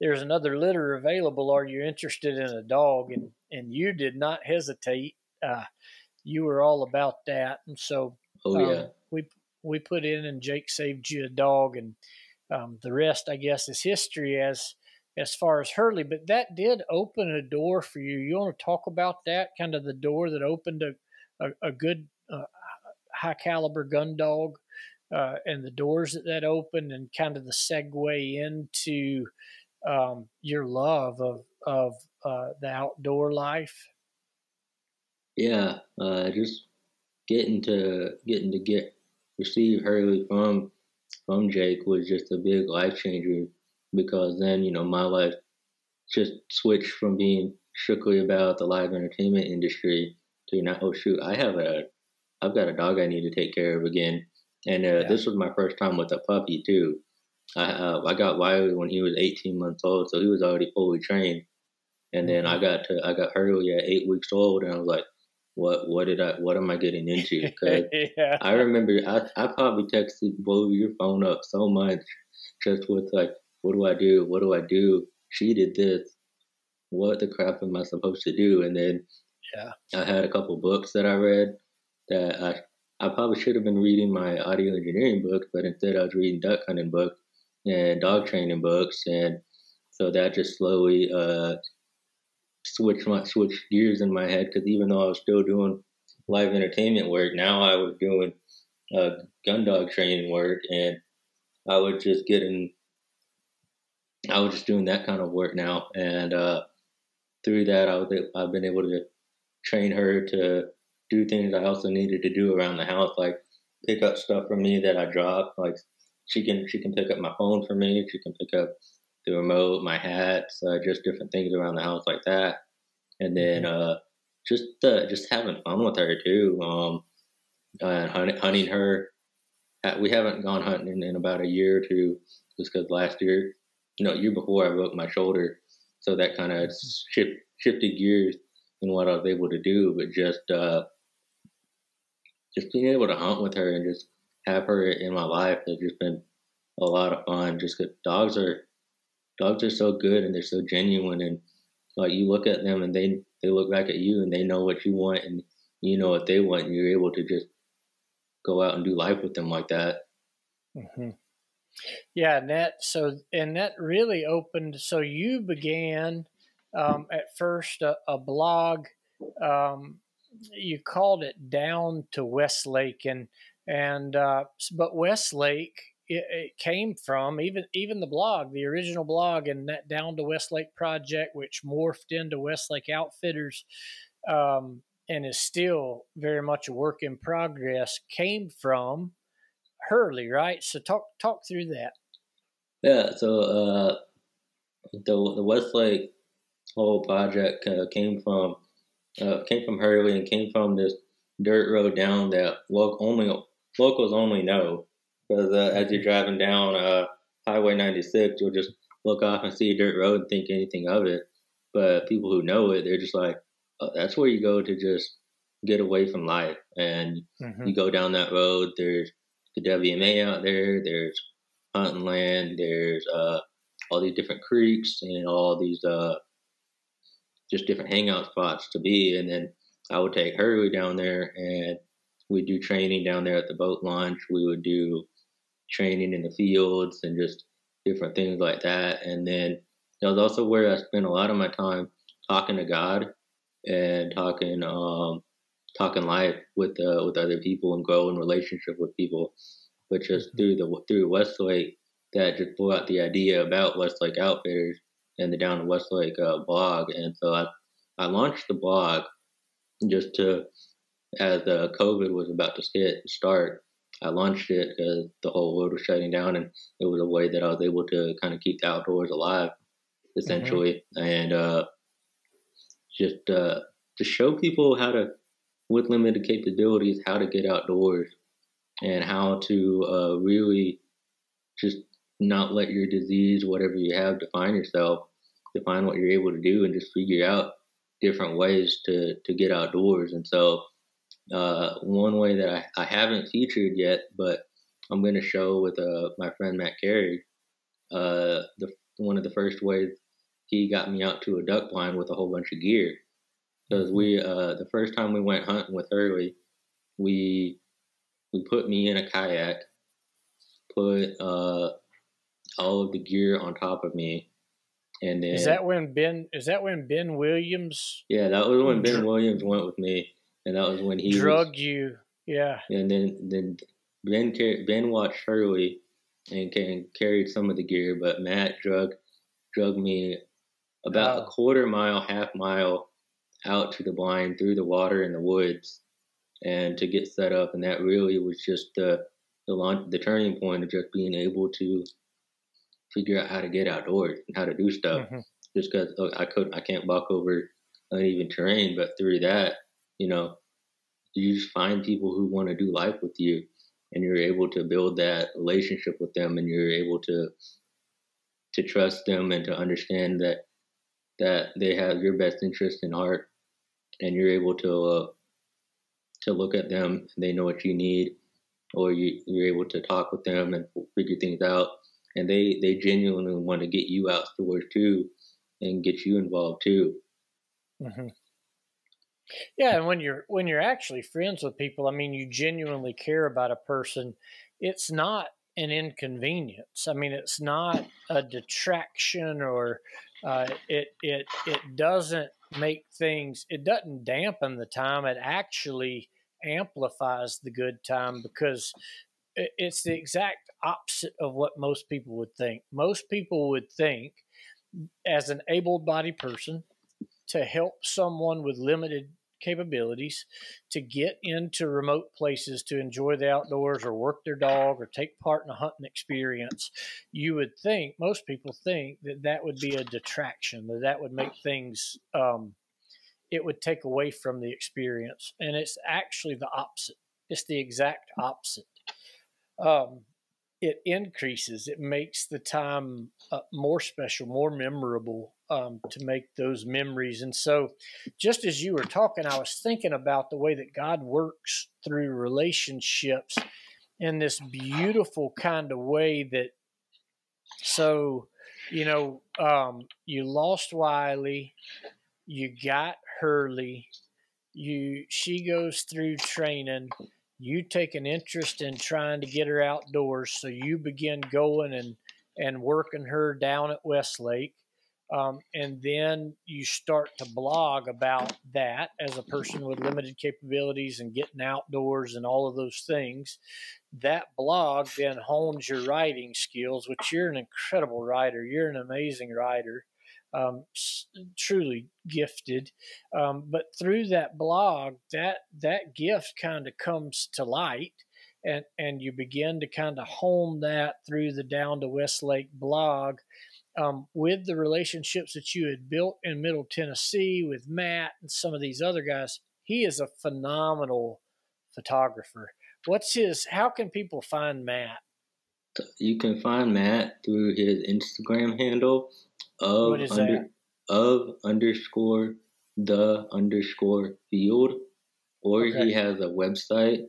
[SPEAKER 1] There's another litter available. Are you interested in a dog? And and you did not hesitate. Uh, you were all about that, and so
[SPEAKER 2] oh yeah, um,
[SPEAKER 1] we we put in, and Jake saved you a dog, and um, the rest, I guess, is history as as far as Hurley. But that did open a door for you. You want to talk about that? Kind of the door that opened a a, a good uh, high caliber gun dog, uh, and the doors that that opened, and kind of the segue into um, your love of of uh, the outdoor life.
[SPEAKER 2] Yeah, uh, just getting to getting to get receive Hurley from from Jake was just a big life changer because then you know my life just switched from being strictly about the live entertainment industry to now oh shoot I have a I've got a dog I need to take care of again and uh, yeah. this was my first time with a puppy too. I uh, I got Wiley when he was 18 months old, so he was already fully trained. And then I mm-hmm. got to I got Hurley at eight weeks old, and I was like, "What what did I what am I getting into?" Because yeah. I remember I I probably texted blow your phone up so much just with like, "What do I do? What do I do?" She did this. What the crap am I supposed to do? And then yeah, I had a couple books that I read that I I probably should have been reading my audio engineering books, but instead I was reading duck hunting books and dog training books, and so that just slowly uh, switched my switch gears in my head because even though I was still doing live entertainment work, now I was doing uh, gun dog training work, and I was just getting, I was just doing that kind of work now, and uh, through that, I was I've been able to train her to do things I also needed to do around the house, like pick up stuff for me that I dropped, like she can she can pick up my phone for me. She can pick up the remote, my hats, uh, just different things around the house like that. And then uh, just uh, just having fun with her too. Um, and hunting, hunting her. We haven't gone hunting in, about a year or two, just because last year, you know, year before I broke my shoulder, so that kind of mm-hmm. shift, shifted gears in what I was able to do. But just uh, just being able to hunt with her and just have her in my life has just been a lot of fun. Just because dogs are dogs are so good and they're so genuine, and like you look at them and they they look back at you and they know what you want and you know what they want, and you're able to just go out and do life with them like that.
[SPEAKER 1] Mm-hmm. Yeah, and that so and that really opened. So you began um, at first a, a blog. Um, you called it down to Westlake, and and uh, but Westlake it, it, came from even even the blog, the original blog, and that Down to Westlake project, which morphed into Westlake Outfitters, um, and is still very much a work in progress, came from Hurley, right? So talk talk through that.
[SPEAKER 2] Yeah, so uh, the the Westlake whole project uh, came from uh, came from Hurley and came from this dirt road down that only locals only know because uh, as you're driving down uh, Highway 96, you'll just look off and see a dirt road and think anything of it. But people who know it, they're just like, oh, that's where you go to just get away from life. And mm-hmm. you go down that road. There's the WMA out there. There's hunting land. There's uh, all these different creeks and all these uh, just different hangout spots to be. And then I would take Hurley down there and we do training down there at the boat launch. We would do training in the fields and just different things like that. And then that was also where I spent a lot of my time talking to God and talking um, talking life with uh, with other people and growing relationship with people. But just mm-hmm. through the through Westlake, that just brought out the idea about Westlake Outfitters and the Down to Westlake uh, blog. And so I I launched the blog just to as uh, COVID was about to start, I launched it because the whole world was shutting down, and it was a way that I was able to kind of keep the outdoors alive, essentially, mm-hmm. and uh, just uh, to show people how to, with limited capabilities, how to get outdoors, and how to uh, really just not let your disease, whatever you have, define yourself, define what you're able to do, and just figure out different ways to to get outdoors. And so uh, one way that I, I haven't featured yet, but I'm going to show with uh, my friend Matt Carey. Uh, the one of the first ways he got me out to a duck blind with a whole bunch of gear. Because we, uh, the first time we went hunting with Hurley, we we put me in a kayak, put uh, all of the gear on top of me, and then
[SPEAKER 1] is that when Ben? Is that when Ben Williams?
[SPEAKER 2] Yeah, that was when Ben Williams went with me and that was when he
[SPEAKER 1] drugged was, you. Yeah.
[SPEAKER 2] And then then Ben Ben watched Hurley and, and carried some of the gear, but Matt drug drug me about a quarter mile, half mile out to the blind through the water in the woods and to get set up. And that really was just the the launch, the turning point of just being able to figure out how to get outdoors and how to do stuff. Mm-hmm. Just because oh, I could, I can't walk over uneven terrain, but through that, you know, you just find people who want to do life with you, and you're able to build that relationship with them, and you're able to to trust them and to understand that that they have your best interest in heart, and you're able to uh, to look at them and they know what you need, or you, you're able to talk with them and figure things out, and they they genuinely want to get you outdoors too, and get you involved too.
[SPEAKER 1] Mm-hmm. Yeah, and when you're when you're actually friends with people, I mean, you genuinely care about a person. It's not an inconvenience. I mean, it's not a detraction or uh, it it it doesn't make things. It doesn't dampen the time. It actually amplifies the good time because it's the exact opposite of what most people would think. Most people would think, as an able-bodied person, to help someone with limited capabilities to get into remote places to enjoy the outdoors or work their dog or take part in a hunting experience, you would think, most people think that that would be a detraction, that that would make things, um, it would take away from the experience. And it's actually the opposite. It's the exact opposite. Um, it increases, it makes the time uh, more special, more memorable um, to make those memories. And so, just as you were talking, I was thinking about the way that God works through relationships in this beautiful kind of way that, so, you know, um, you lost Wiley, you got Hurley, you she goes through training you take an interest in trying to get her outdoors, so you begin going and and working her down at Westlake. Um, and then you start to blog about that as a person with limited capabilities and getting outdoors and all of those things. That blog then hones your writing skills, which you're an incredible writer. You're an amazing writer um, truly gifted. Um, but through that blog, that that gift kind of comes to light, and and you begin to kind of hone that through the Down to Westlake blog. Um, with the relationships that you had built in Middle Tennessee with Matt and some of these other guys, he is a phenomenal photographer. What's his? How can people find Matt?
[SPEAKER 2] You can find Matt through his Instagram handle of under, of underscore the underscore field, or okay. he has a website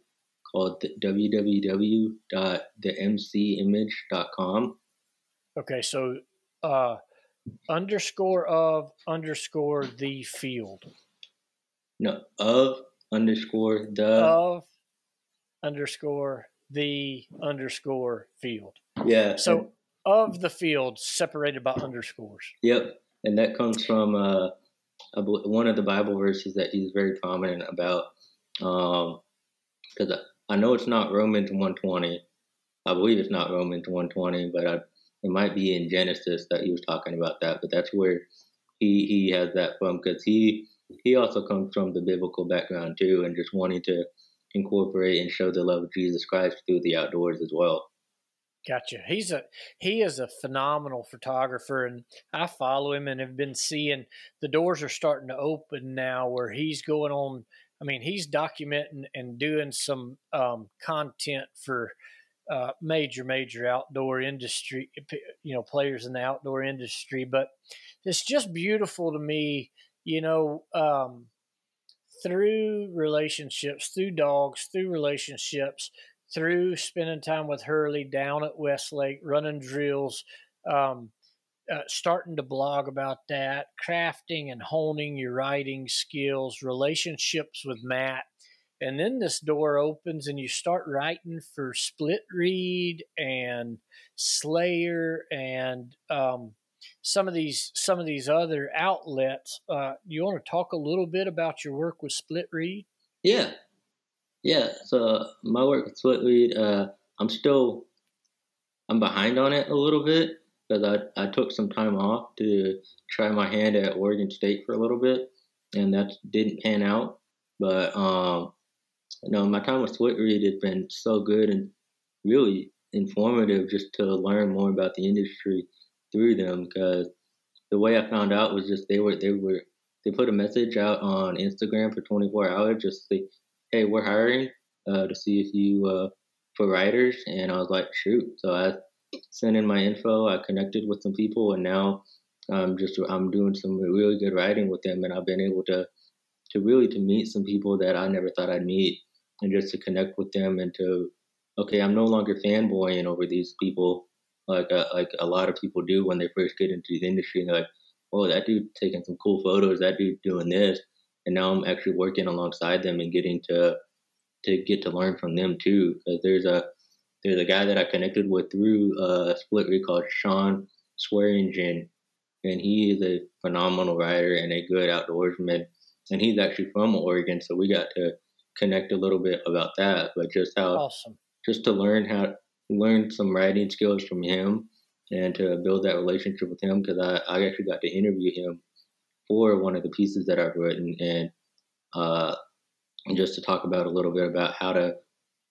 [SPEAKER 2] called www.themcimage.com.
[SPEAKER 1] Okay, so uh, underscore of underscore the field.
[SPEAKER 2] No, of underscore the
[SPEAKER 1] of underscore the underscore field.
[SPEAKER 2] Yeah.
[SPEAKER 1] So of the field separated by underscores.
[SPEAKER 2] Yep, and that comes from uh, one of the Bible verses that he's very prominent about. Because um, I, I know it's not Romans 120. I believe it's not Romans 120, but I, it might be in Genesis that he was talking about that. But that's where he he has that from because he he also comes from the biblical background too, and just wanting to incorporate and show the love of Jesus Christ through the outdoors as well.
[SPEAKER 1] Gotcha. He's a he is a phenomenal photographer, and I follow him and have been seeing the doors are starting to open now where he's going on. I mean, he's documenting and doing some um, content for uh, major, major outdoor industry, you know, players in the outdoor industry. But it's just beautiful to me, you know, um, through relationships, through dogs, through relationships through spending time with Hurley down at Westlake, running drills, um, uh, starting to blog about that, crafting and honing your writing skills, relationships with Matt. And then this door opens and you start writing for Splitrede and Slayer and um, some of these some of these other outlets. Uh, you want to talk a little bit about your work with Splitrede?
[SPEAKER 2] Yeah, yeah, so my work with Splitrede, uh, I'm still I'm behind on it a little bit because I, I took some time off to try my hand at Oregon State for a little bit, and that didn't pan out. But um, you know, my time with Splitrede has been so good and really informative just to learn more about the industry through them because the way I found out was just they were they were they put a message out on Instagram for 24 hours just to say, hey, we're hiring uh, to see if you uh, for writers, and I was like, shoot. So I sent in my info. I connected with some people, and now I'm just I'm doing some really good writing with them, and I've been able to to really to meet some people that I never thought I'd meet, and just to connect with them and to okay, I'm no longer fanboying over these people like uh, like a lot of people do when they first get into the industry. And they're like, oh, that dude taking some cool photos, that dude doing this, and now I'm actually working alongside them and getting to to get to learn from them too. Because there's a there's a guy that I connected with through uh, Split called Sean Swearingen, and he is a phenomenal writer and a good outdoorsman. And he's actually from Oregon, so we got to connect a little bit about that. But just how
[SPEAKER 1] awesome,
[SPEAKER 2] just to learn how learn some writing skills from him and to build that relationship with him because I, I actually got to interview him for one of the pieces that I've written and uh, just to talk about a little bit about how to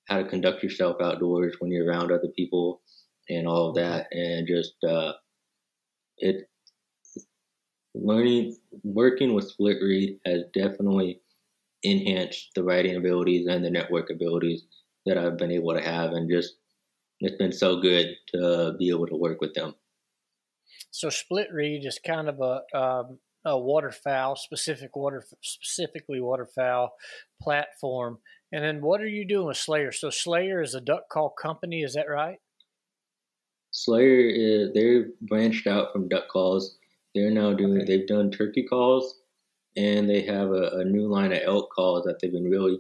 [SPEAKER 2] how to conduct yourself outdoors when you're around other people and all of that and just uh, it learning working with Splitrede has definitely enhanced the writing abilities and the network abilities that I've been able to have and just it's been so good to be able to work with them.
[SPEAKER 1] So Splitrede is kind of a, um, a waterfowl specific water specifically waterfowl platform. And then what are you doing with Slayer? So Slayer is a duck call company, is that right?
[SPEAKER 2] Slayer is they're branched out from duck calls. They're now doing okay. they've done turkey calls and they have a, a, new line of elk calls that they've been really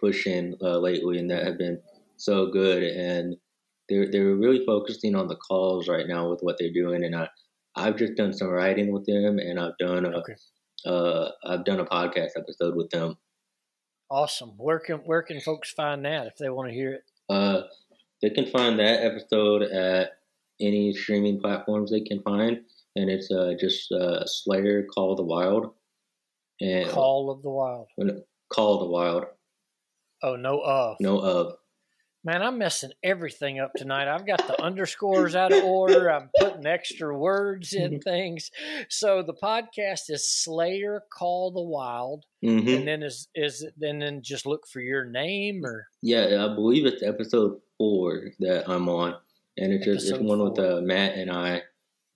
[SPEAKER 2] pushing uh, lately and that have been so good and they're they're really focusing on the calls right now with what they're doing, and I I've just done some writing with them, and I've done a okay. uh, I've done a podcast episode with them.
[SPEAKER 1] Awesome. Where can where can folks find that if they want to hear it?
[SPEAKER 2] Uh, they can find that episode at any streaming platforms they can find, and it's uh, just uh, Slayer Call the Wild.
[SPEAKER 1] And Call of the Wild.
[SPEAKER 2] Call the Wild.
[SPEAKER 1] Oh, no of.
[SPEAKER 2] No of.
[SPEAKER 1] Man, I'm messing everything up tonight. I've got the underscores out of order. I'm putting extra words in things. So the podcast is Slayer Call the Wild, mm-hmm. and then is is it, and then just look for your name or
[SPEAKER 2] yeah, I believe it's episode four that I'm on, and it's just it's one four. with uh, Matt and I,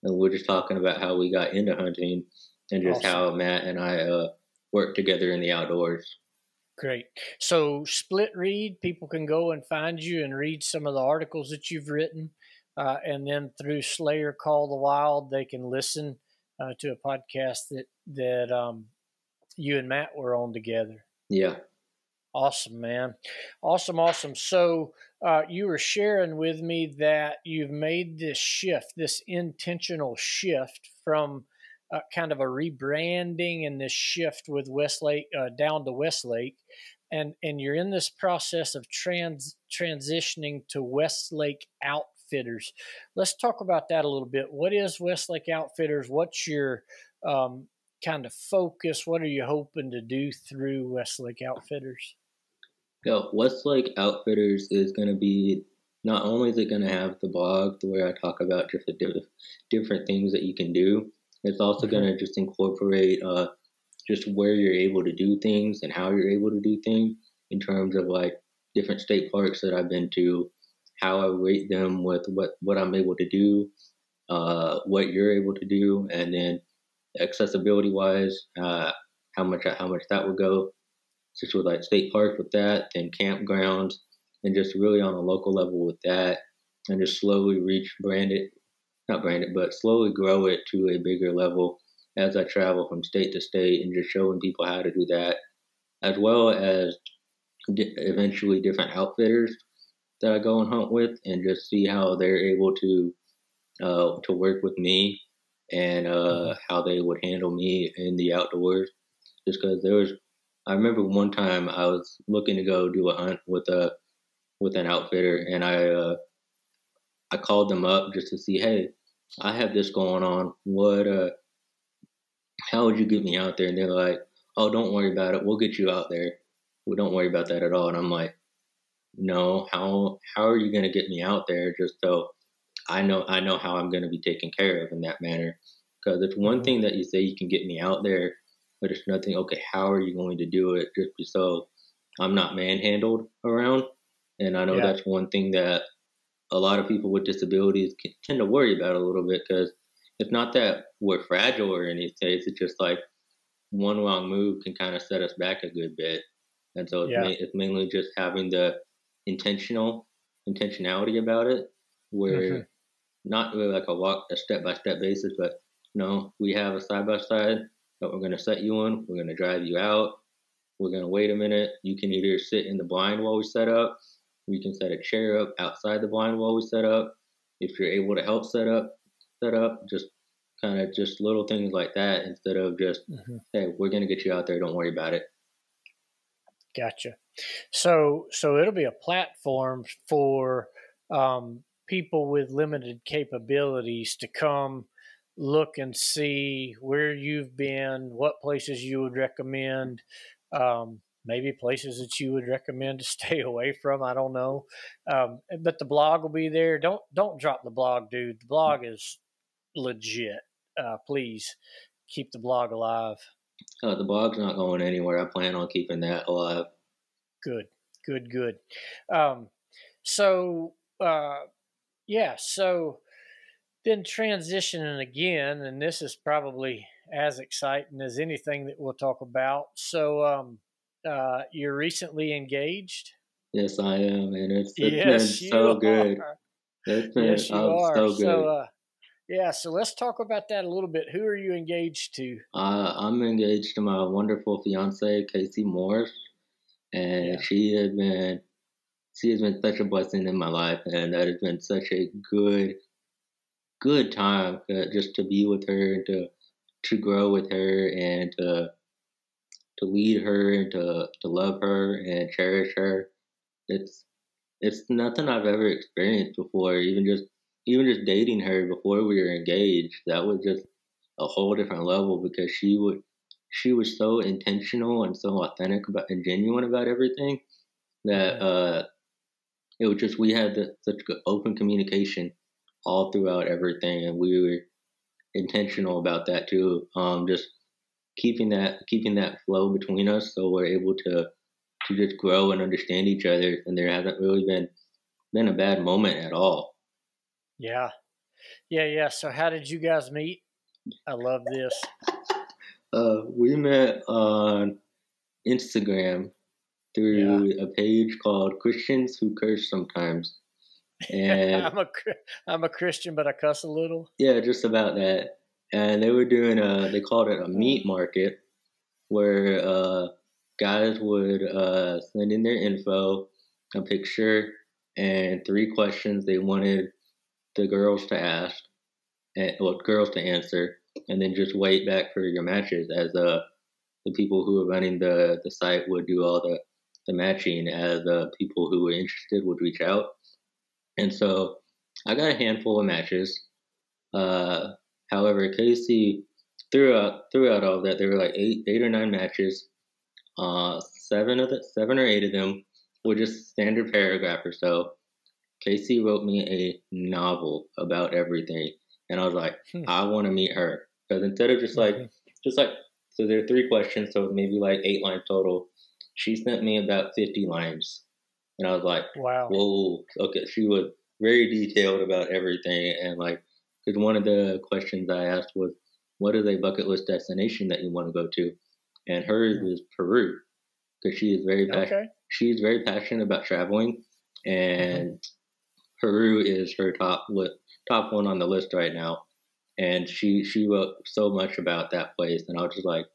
[SPEAKER 2] and we're just talking about how we got into hunting and just awesome. how Matt and I uh, work together in the outdoors.
[SPEAKER 1] Great. So, Splitrede, people can go and find you and read some of the articles that you've written. Uh, and then through Slayer Call the Wild, they can listen uh, to a podcast that, that um, you and Matt were on together.
[SPEAKER 2] Yeah.
[SPEAKER 1] Awesome, man. Awesome, awesome. So, uh, you were sharing with me that you've made this shift, this intentional shift from uh, kind of a rebranding and this shift with Westlake uh, down to Westlake, and and you're in this process of trans transitioning to Westlake Outfitters. Let's talk about that a little bit. What is Westlake Outfitters? What's your um, kind of focus? What are you hoping to do through Westlake Outfitters?
[SPEAKER 2] Yeah, Westlake Outfitters is going to be not only is it going to have the blog where I talk about just different different things that you can do, it's also mm-hmm. going to just incorporate uh, just where you're able to do things and how you're able to do things in terms of like different state parks that I've been to, how I rate them with what, what I'm able to do, uh, what you're able to do, and then accessibility wise, uh, how much how much that would go. Just with like state parks with that, then campgrounds, and just really on a local level with that, and just slowly reach brand it, not brand it, but slowly grow it to a bigger level as I travel from state to state and just showing people how to do that, as well as di- eventually different outfitters that I go and hunt with, and just see how they're able to uh, to work with me and uh, mm-hmm. how they would handle me in the outdoors. Just because there was, I remember one time I was looking to go do a hunt with a with an outfitter, and I uh, I called them up just to see, hey, I have this going on. What, uh, how would you get me out there? And they're like, oh, don't worry about it. We'll get you out there. Well, don't worry about that at all. And I'm like, no, how how are you going to get me out there just so I know I know how I'm going to be taken care of in that manner? Because it's one thing that you say you can get me out there, but it's nothing. Okay, how are you going to do it? Just so I'm not manhandled around. And I know yeah. that's one thing that a lot of people with disabilities tend to worry about a little bit because it's not that we're fragile or anything. It's just like one wrong move can kind of set us back a good bit. And so it's, yeah. ma- it's mainly just having the intentional intentionality about it, where mm-hmm. Not really like a walk a step by step basis, but no, we have a side by side that we're going to set you on. We're going to drive you out. We're going to wait a minute. You can either sit in the blind while we set up. We can set a chair up outside the blind while we set up. If you're able to help set up, set up. Just kind of just little things like that instead of just, mm-hmm. hey, we're going to get you out there. Don't worry about it.
[SPEAKER 1] Gotcha. So, so it'll be a platform for um, people with limited capabilities to come look and see where you've been, what places you would recommend, um, maybe places that you would recommend to stay away from. I don't know, um, but the blog will be there. Don't don't drop the blog, dude. The blog is legit. Uh, please keep the blog alive.
[SPEAKER 2] Uh, the blog's not going anywhere. I plan on keeping that alive.
[SPEAKER 1] Good, good, good. Um, so, uh, yeah, so then transitioning again, and this is probably as exciting as anything that we'll talk about. So, um, uh, you're recently engaged.
[SPEAKER 2] Yes, I am, and it's, it's yes, been so good. It's been yes, you oh, are. so good. So, uh,
[SPEAKER 1] yeah, so let's talk about that a little bit. Who are you engaged to?
[SPEAKER 2] Uh, I'm engaged to my wonderful fiance, Casey Morris, and yeah. she has been she has been such a blessing in my life, and that has been such a good good time uh, just to be with her and to to grow with her and to to lead her and to to love her and cherish her. It's it's nothing I've ever experienced before. Even just even just dating her before we were engaged, that was just a whole different level because she would she was so intentional and so authentic about and genuine about everything that uh, it was just we had the, such good open communication all throughout everything, and we were intentional about that too. Um, just keeping that keeping that flow between us, so we're able to to just grow and understand each other, and there hasn't really been been a bad moment at all.
[SPEAKER 1] Yeah. Yeah, yeah. So how did you guys meet? I love this.
[SPEAKER 2] Uh, we met on Instagram through yeah. a page called Christians Who Curse Sometimes.
[SPEAKER 1] And I'm a I'm a Christian, but I cuss a little.
[SPEAKER 2] Yeah, just about that. And they were doing a they called it a meat market, where uh, guys would uh, send in their info, a picture, and three questions they wanted the girls to ask, and well, girls to answer, and then just wait back for your matches as uh, the people who were running the, the site would do all the, the matching as the people who were interested would reach out. And so I got a handful of matches. Uh, however, Casey throughout throughout all of that there were like eight eight or nine matches. Uh, seven of the seven or eight of them were just standard paragraph or so. Casey wrote me a novel about everything, and I was like, hmm. I want to meet her because instead of just like, mm-hmm. just like, so there are three questions, so maybe like eight lines total. She sent me about fifty lines, and I was like,
[SPEAKER 1] wow,
[SPEAKER 2] whoa, okay. She was very detailed about everything, and like, because one of the questions I asked was, what is a bucket list destination that you want to go to? And hers mm-hmm. is Peru, because she is very passionate. Okay. She's very passionate about traveling, and mm-hmm. Peru is her top top one on the list right now, and she she wrote so much about that place, and I was just like,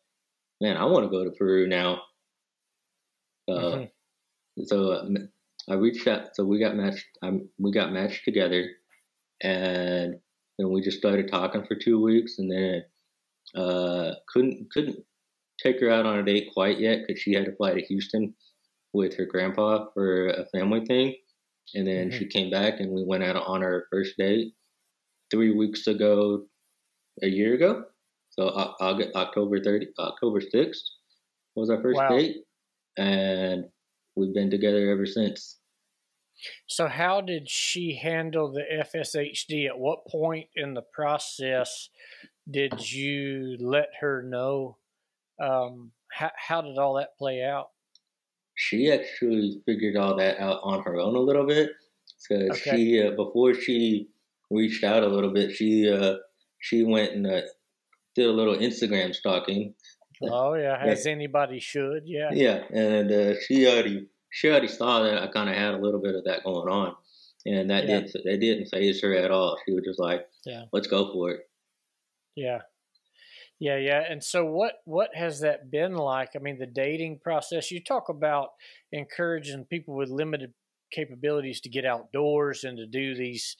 [SPEAKER 2] man, I want to go to Peru now. Uh, mm-hmm. So uh, I reached out. So we got matched. Um, we got matched together, and then we just started talking for two weeks, and then uh, couldn't couldn't take her out on a date quite yet because she had to fly to Houston with her grandpa for a family thing. And then mm-hmm. she came back and we went out on our first date three weeks ago, a year ago. So August, October 30, October 6th. was our first wow. date, and we've been together ever since.
[SPEAKER 1] So, how did she handle the FSHD? At what point in the process did you let her know? Um, how, how did all that play out?
[SPEAKER 2] She actually figured all that out on her own a little bit. Because okay. she, uh, before she reached out a little bit, she uh, she went and uh, did a little Instagram stalking.
[SPEAKER 1] Oh yeah, as yeah. anybody should. Yeah.
[SPEAKER 2] Yeah, and uh, she already she already saw that I kind of had a little bit of that going on, and that yeah. didn't that didn't phase her at all. She was just like, "Yeah, let's go for it."
[SPEAKER 1] Yeah, yeah, yeah. And so, what what has that been like? I mean, the dating process. You talk about encouraging people with limited capabilities to get outdoors and to do these.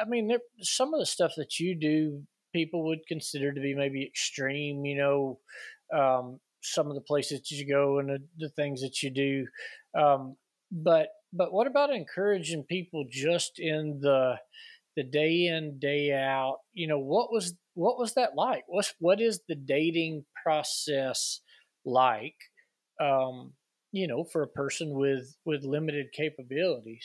[SPEAKER 1] I mean, there, some of the stuff that you do, people would consider to be maybe extreme. You know, um, some of the places that you go and the, the things that you do. Um, but but what about encouraging people just in the the day in day out? You know, what was what was that like? What what is the dating process like? Um, you know, for a person with with limited capabilities.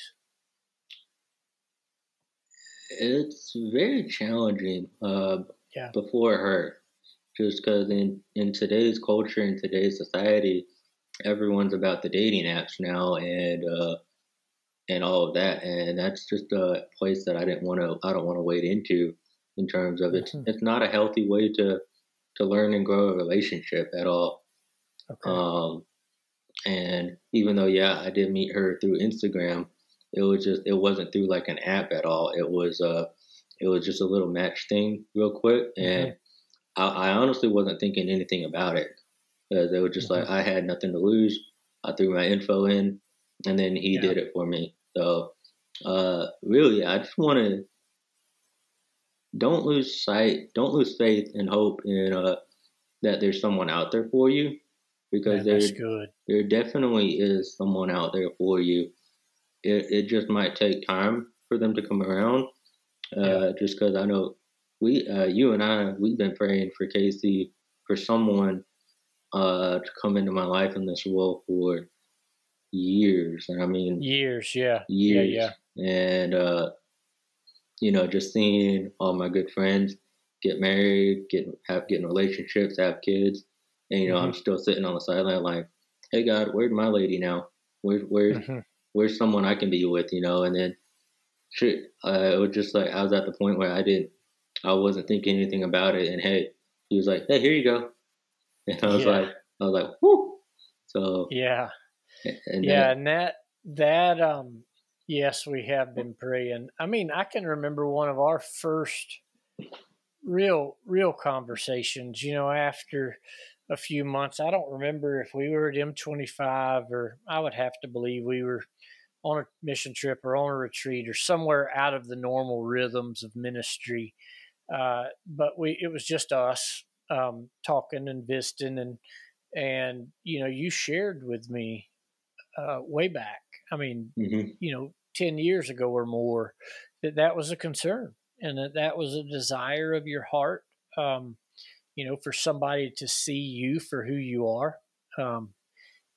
[SPEAKER 2] It's very challenging. Uh, yeah. Before her, just because in in today's culture in today's society, everyone's about the dating apps now and uh, and all of that, and that's just a place that I didn't want to. I don't want to wade into in terms of it's mm-hmm. it's not a healthy way to to learn and grow a relationship at all. Okay. Um, and even though yeah, I did meet her through Instagram, it was just it wasn't through like an app at all. It was uh it was just a little match thing real quick, and mm-hmm. I, I honestly wasn't thinking anything about it because it was just mm-hmm. like I had nothing to lose. I threw my info in, and then he yeah. did it for me. So, uh, really, I just want to don't lose sight, don't lose faith and hope in uh, that there's someone out there for you, because Man, there there definitely is someone out there for you. It it just might take time for them to come around. Uh, yeah. Just because I know we, uh, you and I, we've been praying for Casey for someone uh, to come into my life in this world for years. And I mean,
[SPEAKER 1] years, yeah,
[SPEAKER 2] years,
[SPEAKER 1] yeah,
[SPEAKER 2] yeah. And uh, you know, just seeing all my good friends get married, get have getting relationships, have kids, and you know, mm-hmm. I'm still sitting on the sideline like, hey God, where's my lady now? Where, where's mm-hmm. where's someone I can be with? You know, and then shit, uh, it was just like I was at the point where I didn't, I wasn't thinking anything about it, and hey, he was like, hey, here you go, and I was yeah. like, I was like, whoo. So
[SPEAKER 1] yeah, and yeah, and that that um, yes, we have been praying. I mean, I can remember one of our first real real conversations. You know, after a few months, I don't remember if we were at M twenty five or I would have to believe we were on a mission trip or on a retreat or somewhere out of the normal rhythms of ministry. Uh, but we it was just us um, talking and visiting and and you know you shared with me uh, way back i mean mm-hmm. you know 10 years ago or more that that was a concern and that that was a desire of your heart um, you know for somebody to see you for who you are um,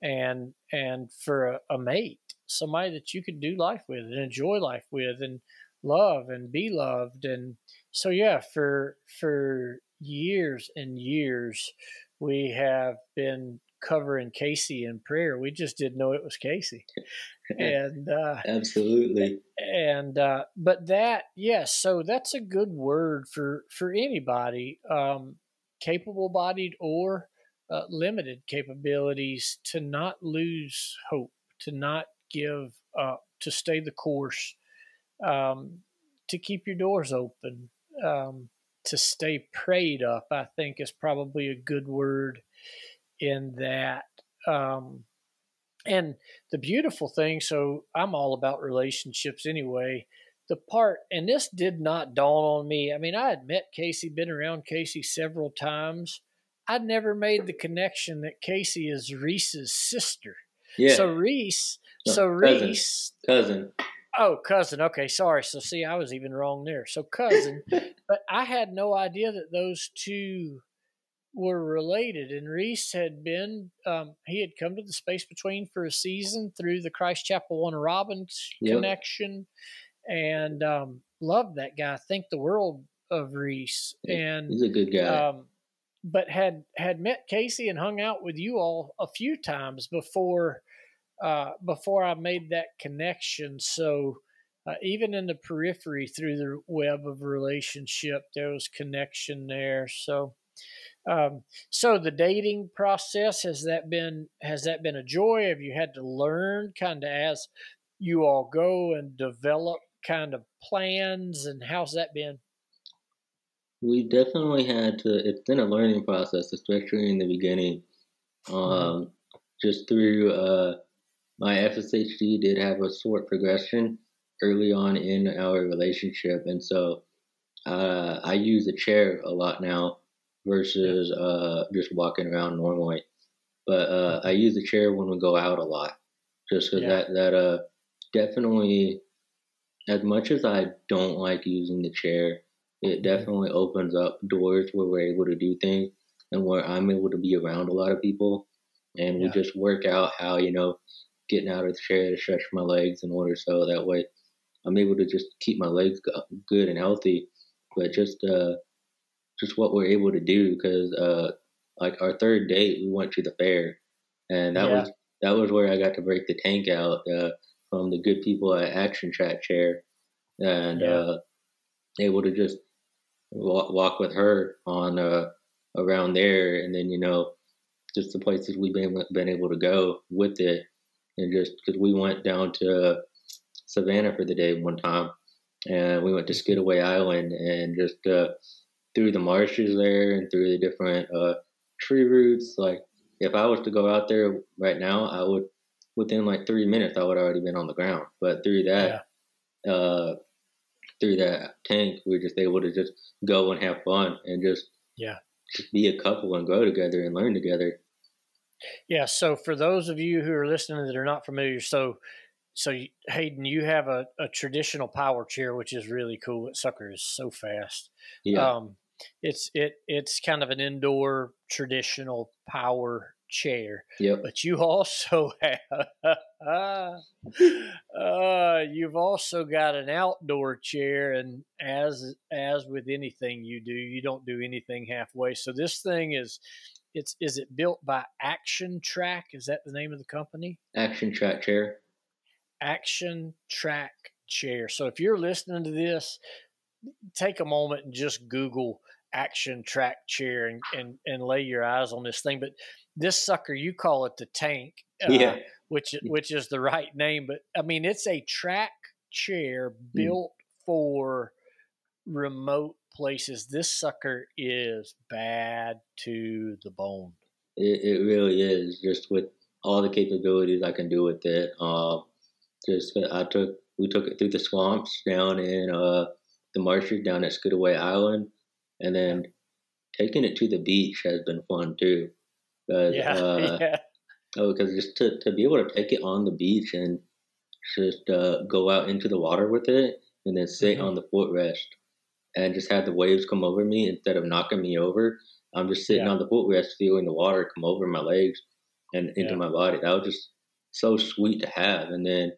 [SPEAKER 1] and and for a, a mate somebody that you could do life with and enjoy life with and love and be loved and so yeah for for years and years, we have been covering Casey in prayer. We just didn't know it was Casey. and uh,
[SPEAKER 2] absolutely.
[SPEAKER 1] And uh, but that yes, so that's a good word for for anybody, um, capable bodied or uh, limited capabilities, to not lose hope, to not give up, to stay the course, um, to keep your doors open. Um, to stay prayed up, I think is probably a good word in that. Um, and the beautiful thing, so I'm all about relationships anyway. The part, and this did not dawn on me. I mean, I had met Casey, been around Casey several times. I'd never made the connection that Casey is Reese's sister. Yeah. So Reese, so Reese,
[SPEAKER 2] cousin.
[SPEAKER 1] Oh, cousin. Okay, sorry. So see, I was even wrong there. So cousin, but I had no idea that those two were related. And Reese had been, um, he had come to the Space Between for a season through the Christ Chapel Warner Robins yep. connection and um, loved that guy. Think the world of Reese. And
[SPEAKER 2] he's a good guy. Um,
[SPEAKER 1] but had had met Casey and hung out with you all a few times before uh, before I made that connection. So uh, even in the periphery through the web of relationship, there was connection there. So um, so the dating process has that been has that been a joy? Have you had to learn kind of as you all go and develop kind of plans and how's that been?
[SPEAKER 2] We definitely had to. It's been a learning process, especially in the beginning. Mm-hmm. Um, mm-hmm. Just through uh, my FSHD did have a short progression early on in our relationship, and so uh, I use a chair a lot now versus uh, just walking around normally. But uh, I use the chair when we go out a lot, just because yeah. that that uh definitely, as much as I don't like using the chair, it definitely opens up doors where we're able to do things and where I'm able to be around a lot of people, and we just work out how you know getting out of the chair to stretch my legs in order so that way I'm able to just keep my legs good and healthy. But just uh, just what we're able to do because uh, like our third date we went to the fair and that yeah. was that was where I got to break the tank out uh, from the good people at Action Track Chair and yeah. uh, able to just walk, walk with her on uh, around there and then you know just the places we've been been able to go with it and just because we went down to Savannah for the day one time and we went to Skidaway Island and just uh, through the marshes there and through the different uh, tree roots. Like if I was to go out there right now, I would within like three minutes I would already been on the ground. But through that, yeah. uh, through that tank, we are just able to just go and have fun and just
[SPEAKER 1] yeah,
[SPEAKER 2] just be a couple and grow together and learn together.
[SPEAKER 1] Yeah. So for those of you who are listening that are not familiar, so so Hayden, you have a, a traditional power chair, which is really cool. It sucker is so fast.
[SPEAKER 2] Yeah.
[SPEAKER 1] Um, it's it it's kind of an indoor traditional power chair.
[SPEAKER 2] Yep.
[SPEAKER 1] But you also have uh, you've also got an outdoor chair, and as as with anything you do, you don't do anything halfway. So this thing is it's is it built by Action Track? Is that the name of the company?
[SPEAKER 2] Action Track Chair.
[SPEAKER 1] Action Track Chair. So if you're listening to this, take a moment and just Google action track chair and, and, and lay your eyes on this thing. But this sucker, you call it the tank,
[SPEAKER 2] uh, yeah.
[SPEAKER 1] which which is the right name. But I mean, it's a track chair hmm. built mm. for remote places. This sucker is bad to the bone.
[SPEAKER 2] It, it really is. Just with all the capabilities I can do with it. Uh, just I took we took it through the swamps down in uh, the marshes down at Skidaway Island, and then taking it to the beach has been fun too.
[SPEAKER 1] Cause, yeah,
[SPEAKER 2] uh,
[SPEAKER 1] yeah.
[SPEAKER 2] Oh, because just to, to be able to take it on the beach and just uh, go out into the water with it and then sit mm-hmm. on the footrest and just had the waves come over me instead of knocking me over. I'm just sitting yeah. on the boat footrest feeling the water come over my legs and into yeah. my body. That was just so sweet to have. And then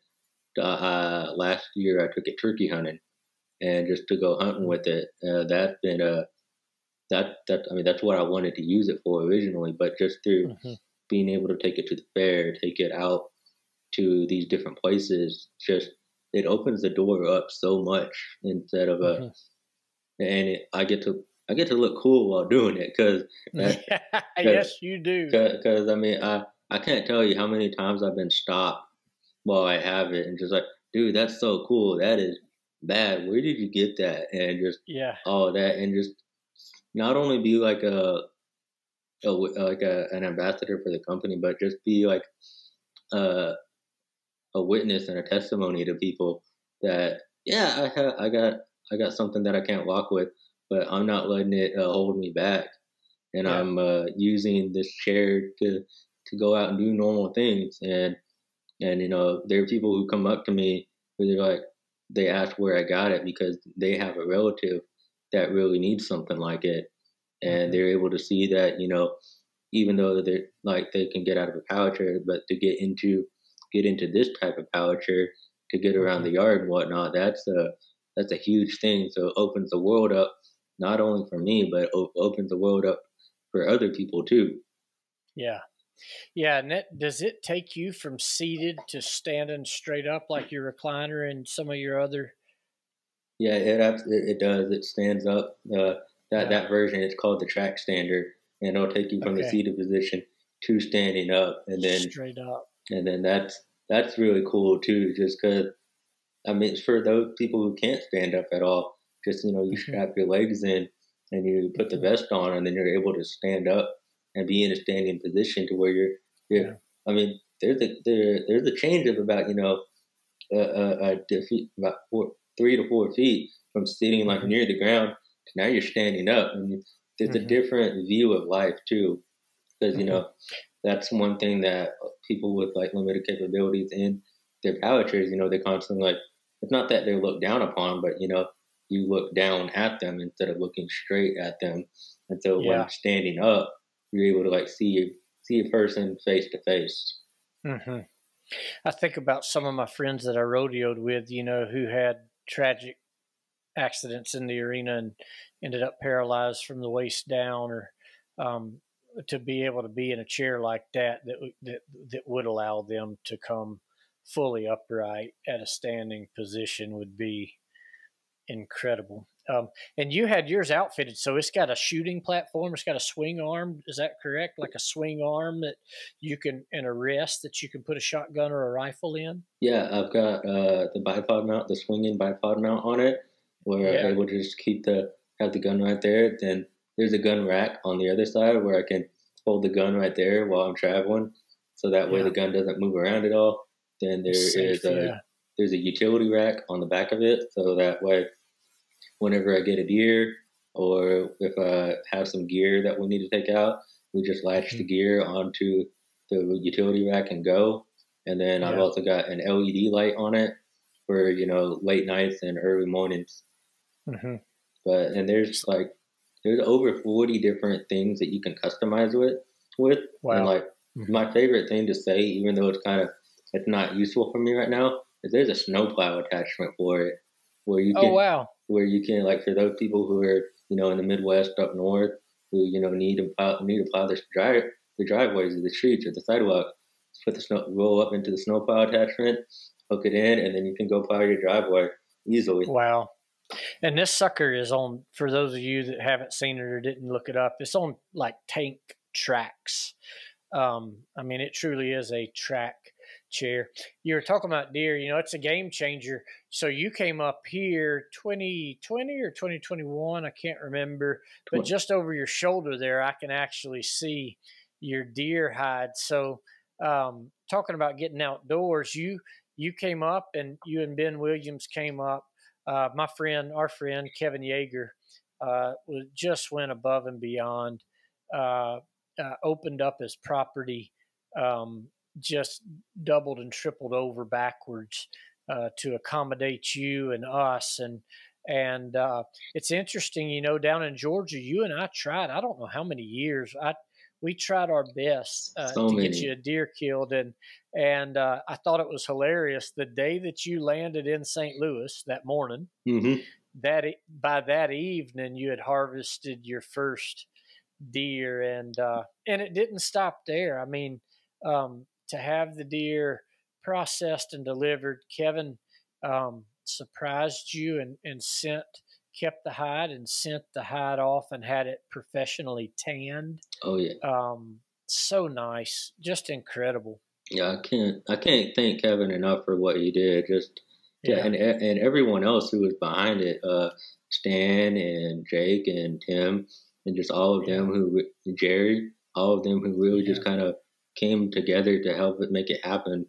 [SPEAKER 2] uh, uh, last year I took it turkey hunting and just to go hunting with it. Uh, that's been a uh, that that I mean that's what I wanted to use it for originally, but just through mm-hmm. being able to take it to the fair, take it out to these different places, just it opens the door up so much instead of a, mm-hmm. And it, I get to I get to look cool while doing it because
[SPEAKER 1] yes you do
[SPEAKER 2] because I mean I I can't tell you how many times I've been stopped while I have it and just like dude that's so cool that is bad. Where did you get that? And just
[SPEAKER 1] yeah,
[SPEAKER 2] all that, and just not only be like a, a like a, an ambassador for the company, but just be like a a witness and a testimony to people that yeah, I have I got I got something that I can't walk with, but I'm not letting it uh, hold me back, and yeah. I'm uh, using this chair to to go out and do normal things and and you know there are people who come up to me who they're like they ask where I got it because they have a relative that really needs something like it. and mm-hmm. they're able to see that you know even though they're like they can get out of a power chair, but to get into get into this type of power chair to get around mm-hmm. the yard and whatnot, that's a that's a huge thing. So it opens the world up not only for me, but it opens the world up for other people too.
[SPEAKER 1] Yeah. Yeah, and that, does it take you from seated to standing straight up like your recliner and some of your other?
[SPEAKER 2] Yeah, it it, it does. It stands up. Uh, that that version is called the TrackStander and it'll take you from okay. the seated position to standing up, and then
[SPEAKER 1] straight up.
[SPEAKER 2] And then that's that's really cool too, just because I mean, for those people who can't stand up at all, just you know, you mm-hmm. strap your legs in and you put the vest on, and then you're able to stand up and be in a standing position to where you're. you're yeah. I mean, there's a there, there's a change of about you know, a, a, a about four, three to four feet from sitting like mm-hmm. near the ground to now you're standing up, and there's mm-hmm. a different view of life too, because you mm-hmm. know that's one thing that people with like limited capabilities in their power chairs, you know, they're constantly like it's not that they're looked down upon, but you know, you look down at them instead of looking straight at them. And so yeah. when standing up, you're able to like see see a person face to face.
[SPEAKER 1] Mm-hmm. I think about some of my friends that I rodeoed with, you know, who had tragic accidents in the arena and ended up paralyzed from the waist down, or um, to be able to be in a chair like that that that that would allow them to come fully upright at a standing position would be incredible. Um, and you had yours outfitted, so it's got a shooting platform. It's got a swing arm. Is that correct? Like a swing arm that you can, and a rest that you can put a shotgun or a rifle in.
[SPEAKER 2] Yeah, I've got uh, the bipod mount, the swinging bipod mount on it, where yeah. I will just keep the have the gun right there. Then there's a gun rack on the other side where I can hold the gun right there while I'm traveling, so that way yeah. the gun doesn't move around at all. Then there Safe, is a yeah. there's a utility rack on the back of it, so that way, whenever I get a deer or if I have some gear that we need to take out, we just latch mm-hmm. the gear onto the utility rack and go. And then yeah. I've also got an LED light on it for you know late nights and early mornings. Mm-hmm. But and there's like there's over 40 different things that you can customize with with wow. and like mm-hmm. my favorite thing to say even though it's kind of it's not useful for me right now is there's a snowplow attachment for it where you oh, can,
[SPEAKER 1] oh wow.
[SPEAKER 2] where you can like for those people who are you know in the Midwest up north who you know need to plow need to plow the drive the driveways or the streets or the sidewalk put the snow roll up into the snowplow attachment hook it in and then you can go plow your driveway easily.
[SPEAKER 1] Wow. And this sucker is on for those of you that haven't seen it or didn't look it up it's on like tank tracks. Um, i mean it truly is a track chair. You were talking about deer, you know, it's a game changer. So you came up here 2020 or 2021, I can't remember, but just over your shoulder there, I can actually see your deer hide. So, um, talking about getting outdoors, you you came up and you and Ben Williams came up. Uh, my friend, our friend Kevin Yeager, uh, just went above and beyond. Uh, uh opened up his property um, just doubled and tripled over backwards uh, to accommodate you and us and and uh, it's interesting you know down in georgia you and i tried i don't know how many years i we tried our best uh, so to many. get you a deer killed and and uh, i thought it was hilarious the day that you landed in st louis that morning mm-hmm. that by that evening you had harvested your first deer and uh, and it didn't stop there i mean um, to have the deer processed and delivered. Kevin um, surprised you and, and sent kept the hide and sent the hide off and had it professionally tanned.
[SPEAKER 2] Oh yeah.
[SPEAKER 1] Um, so nice, just incredible.
[SPEAKER 2] Yeah, I can't I can't thank Kevin enough for what he did. Just yeah, and and everyone else who was behind it, uh, Stan and Jake and Tim and just all of them who Jerry, all of them who really yeah. just kind of came together to help it make it happen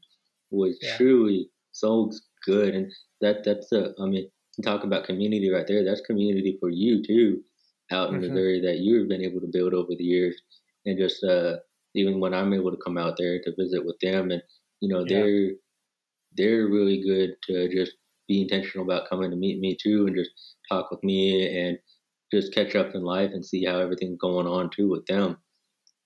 [SPEAKER 2] was yeah. truly so good. And that that's a I mean, talk about community right there. That's community for you too, out in mm-hmm. Missouri that you've been able to build over the years. And just uh, even when I'm able to come out there to visit with them, and you know they're they're really good to just be intentional about coming to meet me too, and just talk with me and just catch up in life and see how everything's going on too with them.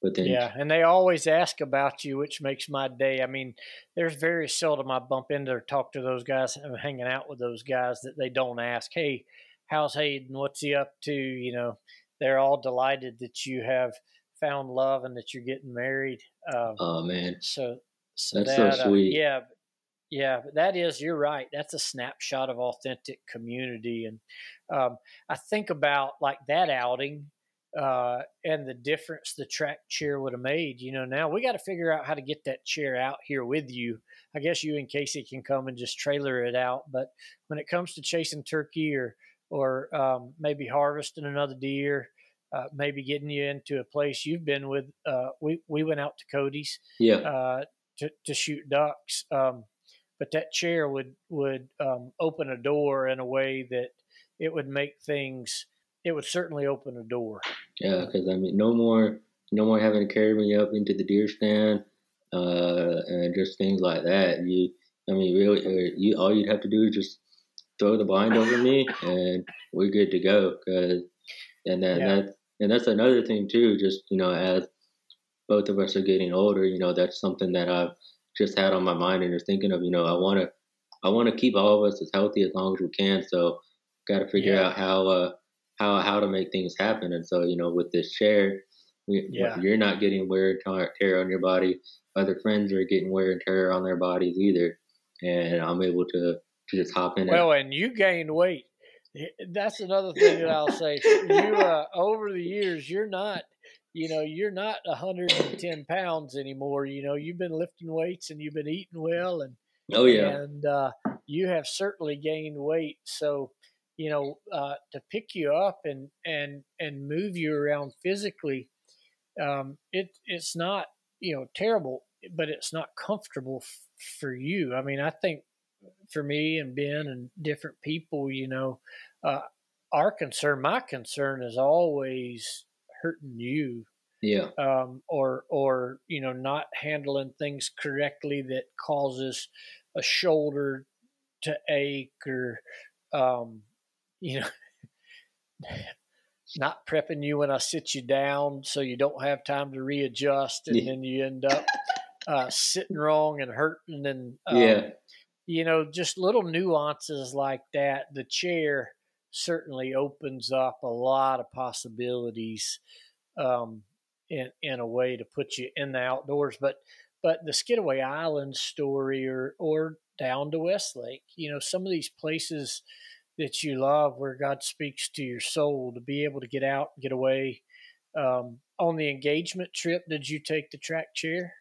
[SPEAKER 1] But then, yeah, and they always ask about you, which makes my day. I mean, there's very seldom I bump into or talk to those guys, I'm hanging out with those guys that they don't ask, "Hey, how's Hayden? What's he up to?" You know, they're all delighted that you have found love and that you're getting married.
[SPEAKER 2] Um, oh man,
[SPEAKER 1] so, so that's that, so uh, sweet. Uh, yeah, yeah, but that is you're right. That's a snapshot of authentic community, and um, I think about like that outing uh, and the difference the track chair would have made. You know, now we got to figure out how to get that chair out here with you. I guess you and Casey can come and just trailer it out. But when it comes to chasing turkey or or um, maybe harvesting another deer, uh, maybe getting you into a place you've been with. Uh, we we went out to Cody's,
[SPEAKER 2] yeah,
[SPEAKER 1] uh, to to shoot ducks. Um, but that chair would would um, open a door in a way that it would make things it would certainly open a door.
[SPEAKER 2] Yeah, because I mean, no more, no more having to carry me up into the deer stand, uh, and just things like that. You, I mean, really, uh, you all you'd have to do is just throw the blind over me, and we're good to go. Cause, and that, yeah. that, and that's another thing too. Just you know, as both of us are getting older, you know, that's something that I've just had on my mind and just thinking of. You know, I want to, I want to keep all of us as healthy as long as we can. So, got to figure yeah. out how. Uh, how how to make things happen. And so, you know, with this chair, yeah. you're not getting wear and tear on your body. Other friends are getting wear and tear on their bodies either. And I'm able to, to just hop in.
[SPEAKER 1] Well, and, and you gained weight. That's another thing that I'll say. You uh, over the years, you're not, you know, you're not 110 pounds anymore. You know, you've been lifting weights and you've been eating well, and
[SPEAKER 2] oh yeah,
[SPEAKER 1] and uh, you have certainly gained weight. So you know, uh, to pick you up and and and move you around physically, um, it it's not you know terrible, but it's not comfortable f- for you. I mean, I think for me and Ben and different people, you know, uh, our concern, my concern, is always hurting you.
[SPEAKER 2] Yeah.
[SPEAKER 1] Um, or or you know, not handling things correctly that causes a shoulder to ache or um, you know, not prepping you when I sit you down so you don't have time to readjust and yeah. then you end up uh, sitting wrong and hurting and
[SPEAKER 2] um, yeah
[SPEAKER 1] you know just little nuances like that the chair certainly opens up a lot of possibilities um, in in a way to put you in the outdoors but but the Skidaway Island story or or down to Westlake you know some of these places that you love, where God speaks to your soul to be able to get out, get away. Um, on the engagement trip, did you take the track chair?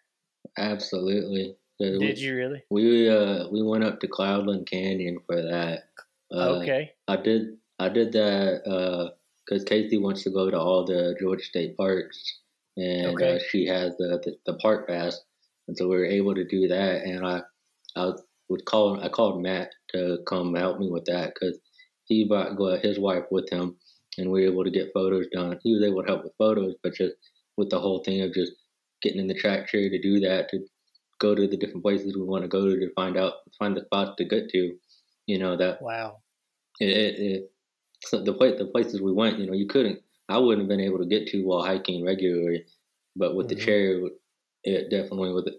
[SPEAKER 2] Absolutely.
[SPEAKER 1] Did we, you really?
[SPEAKER 2] We uh we went up to Cloudland Canyon for that.
[SPEAKER 1] Uh, okay.
[SPEAKER 2] I did I did that because uh, Casey wants to go to all the Georgia State parks, and okay. uh, she has the, the, the park pass, and so we were able to do that. And I I would call I called Matt to come help me with that because he brought his wife with him, and we were able to get photos done. He was able to help with photos, but just with the whole thing of just getting in the track chair to do that, to go to the different places we want to go to to find out, find the spots to get to. You know that.
[SPEAKER 1] Wow.
[SPEAKER 2] It, it, it so the place, the places we went, you know, you couldn't. I wouldn't have been able to get to while hiking regularly, but with mm-hmm. the chair, it definitely would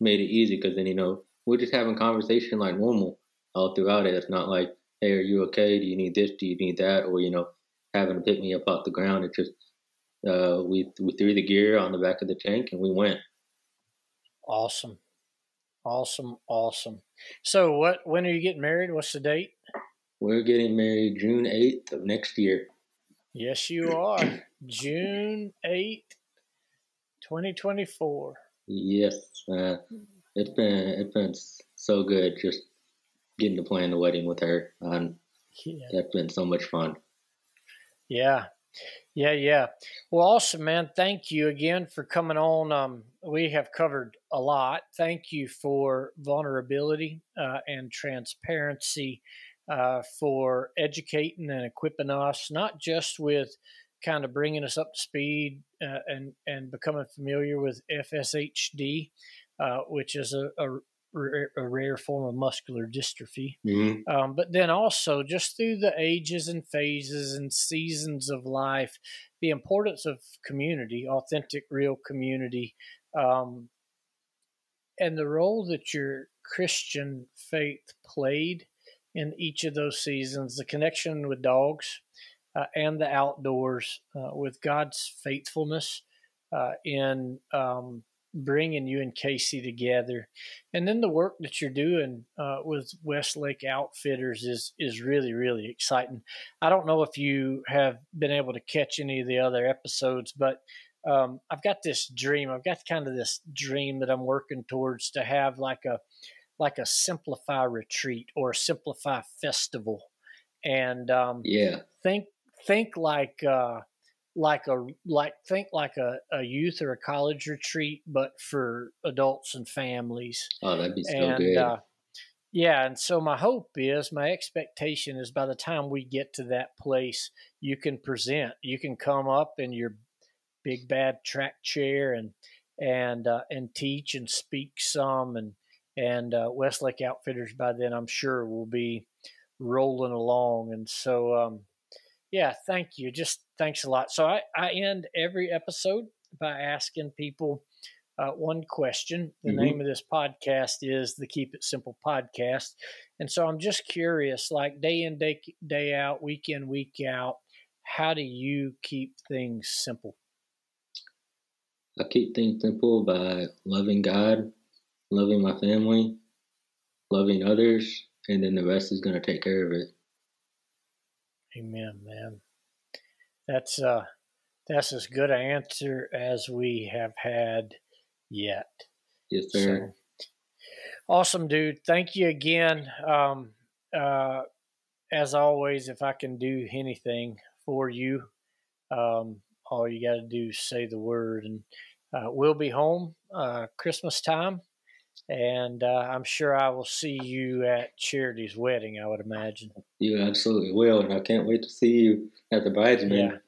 [SPEAKER 2] made it easy because then you know we're just having conversation like normal all throughout it. It's not like hey, are you okay? Do you need this? Do you need that? Or, you know, having to pick me up off the ground. It just, uh, we, we threw the gear on the back of the tank and we went.
[SPEAKER 1] Awesome. Awesome. Awesome. So what, when are you getting married? What's the date?
[SPEAKER 2] We're getting married June 8th of next year.
[SPEAKER 1] Yes, you are. June 8th, 2024.
[SPEAKER 2] Yes. Uh, it's been, it's been so good just getting to plan the wedding with her. Um, yeah. That's been so much fun.
[SPEAKER 1] Yeah. Yeah, yeah. Well, awesome, man. Thank you again for coming on. Um, we have covered a lot. Thank you for vulnerability uh, and transparency, uh, for educating and equipping us, not just with kind of bringing us up to speed uh, and and becoming familiar with FSHD, uh, which is a, a a rare form of muscular dystrophy.
[SPEAKER 2] Mm-hmm.
[SPEAKER 1] Um, but then also, just through the ages and phases and seasons of life, the importance of community, authentic, real community, um, and the role that your Christian faith played in each of those seasons, the connection with dogs uh, and the outdoors, uh, with God's faithfulness uh, in um, bringing you and Casey together, and then the work that you're doing uh, with Westlake Outfitters is is really really exciting. I don't know if you have been able to catch any of the other episodes, but um, I've got this dream. I've got kind of this dream that I'm working towards to have like a like a simplify retreat or a simplify festival, and um,
[SPEAKER 2] yeah,
[SPEAKER 1] think think like. Uh, like a like think like a, a youth or a college retreat, but for adults and families.
[SPEAKER 2] Oh, that'd be so
[SPEAKER 1] and,
[SPEAKER 2] good. Uh,
[SPEAKER 1] yeah, and so my hope is, my expectation is, by the time we get to that place, you can present, you can come up in your big bad track chair and and uh, and teach and speak some, and and uh, Westlake Outfitters by then I'm sure will be rolling along, and so um, yeah, thank you. Just thanks a lot. So I, I end every episode by asking people uh, one question. The mm-hmm. name of this podcast is the Keep It Simple podcast. And so I'm just curious, like day in, day, day out, week in, week out, how do you keep things simple?
[SPEAKER 2] I keep things simple by loving God, loving my family, loving others, and then the rest is going to take care of it.
[SPEAKER 1] Amen, man. That's uh that's as good an answer as we have had yet.
[SPEAKER 2] Yes, sir.
[SPEAKER 1] So, awesome, dude. Thank you again. Um, uh, as always, if I can do anything for you, um, all you got to do is say the word, and uh, we'll be home uh, Christmas time and uh, I'm sure I will see you at Charity's wedding. I would imagine.
[SPEAKER 2] You absolutely will, and I can't wait to see you at the bridesmaid.
[SPEAKER 1] Yeah.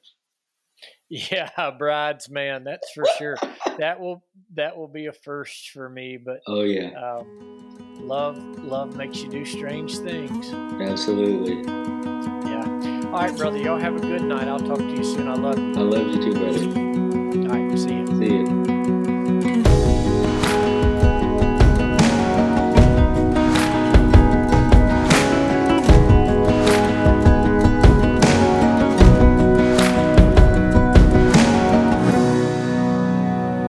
[SPEAKER 1] yeah, bridesman. That's for sure. that will that will be a first for me. But
[SPEAKER 2] oh yeah,
[SPEAKER 1] um, love love makes you do strange things.
[SPEAKER 2] Absolutely.
[SPEAKER 1] Yeah. All right, brother. Y'all have a good night. I'll talk to you soon. I love you.
[SPEAKER 2] I love you too, brother.
[SPEAKER 1] All right. See you.
[SPEAKER 2] See you.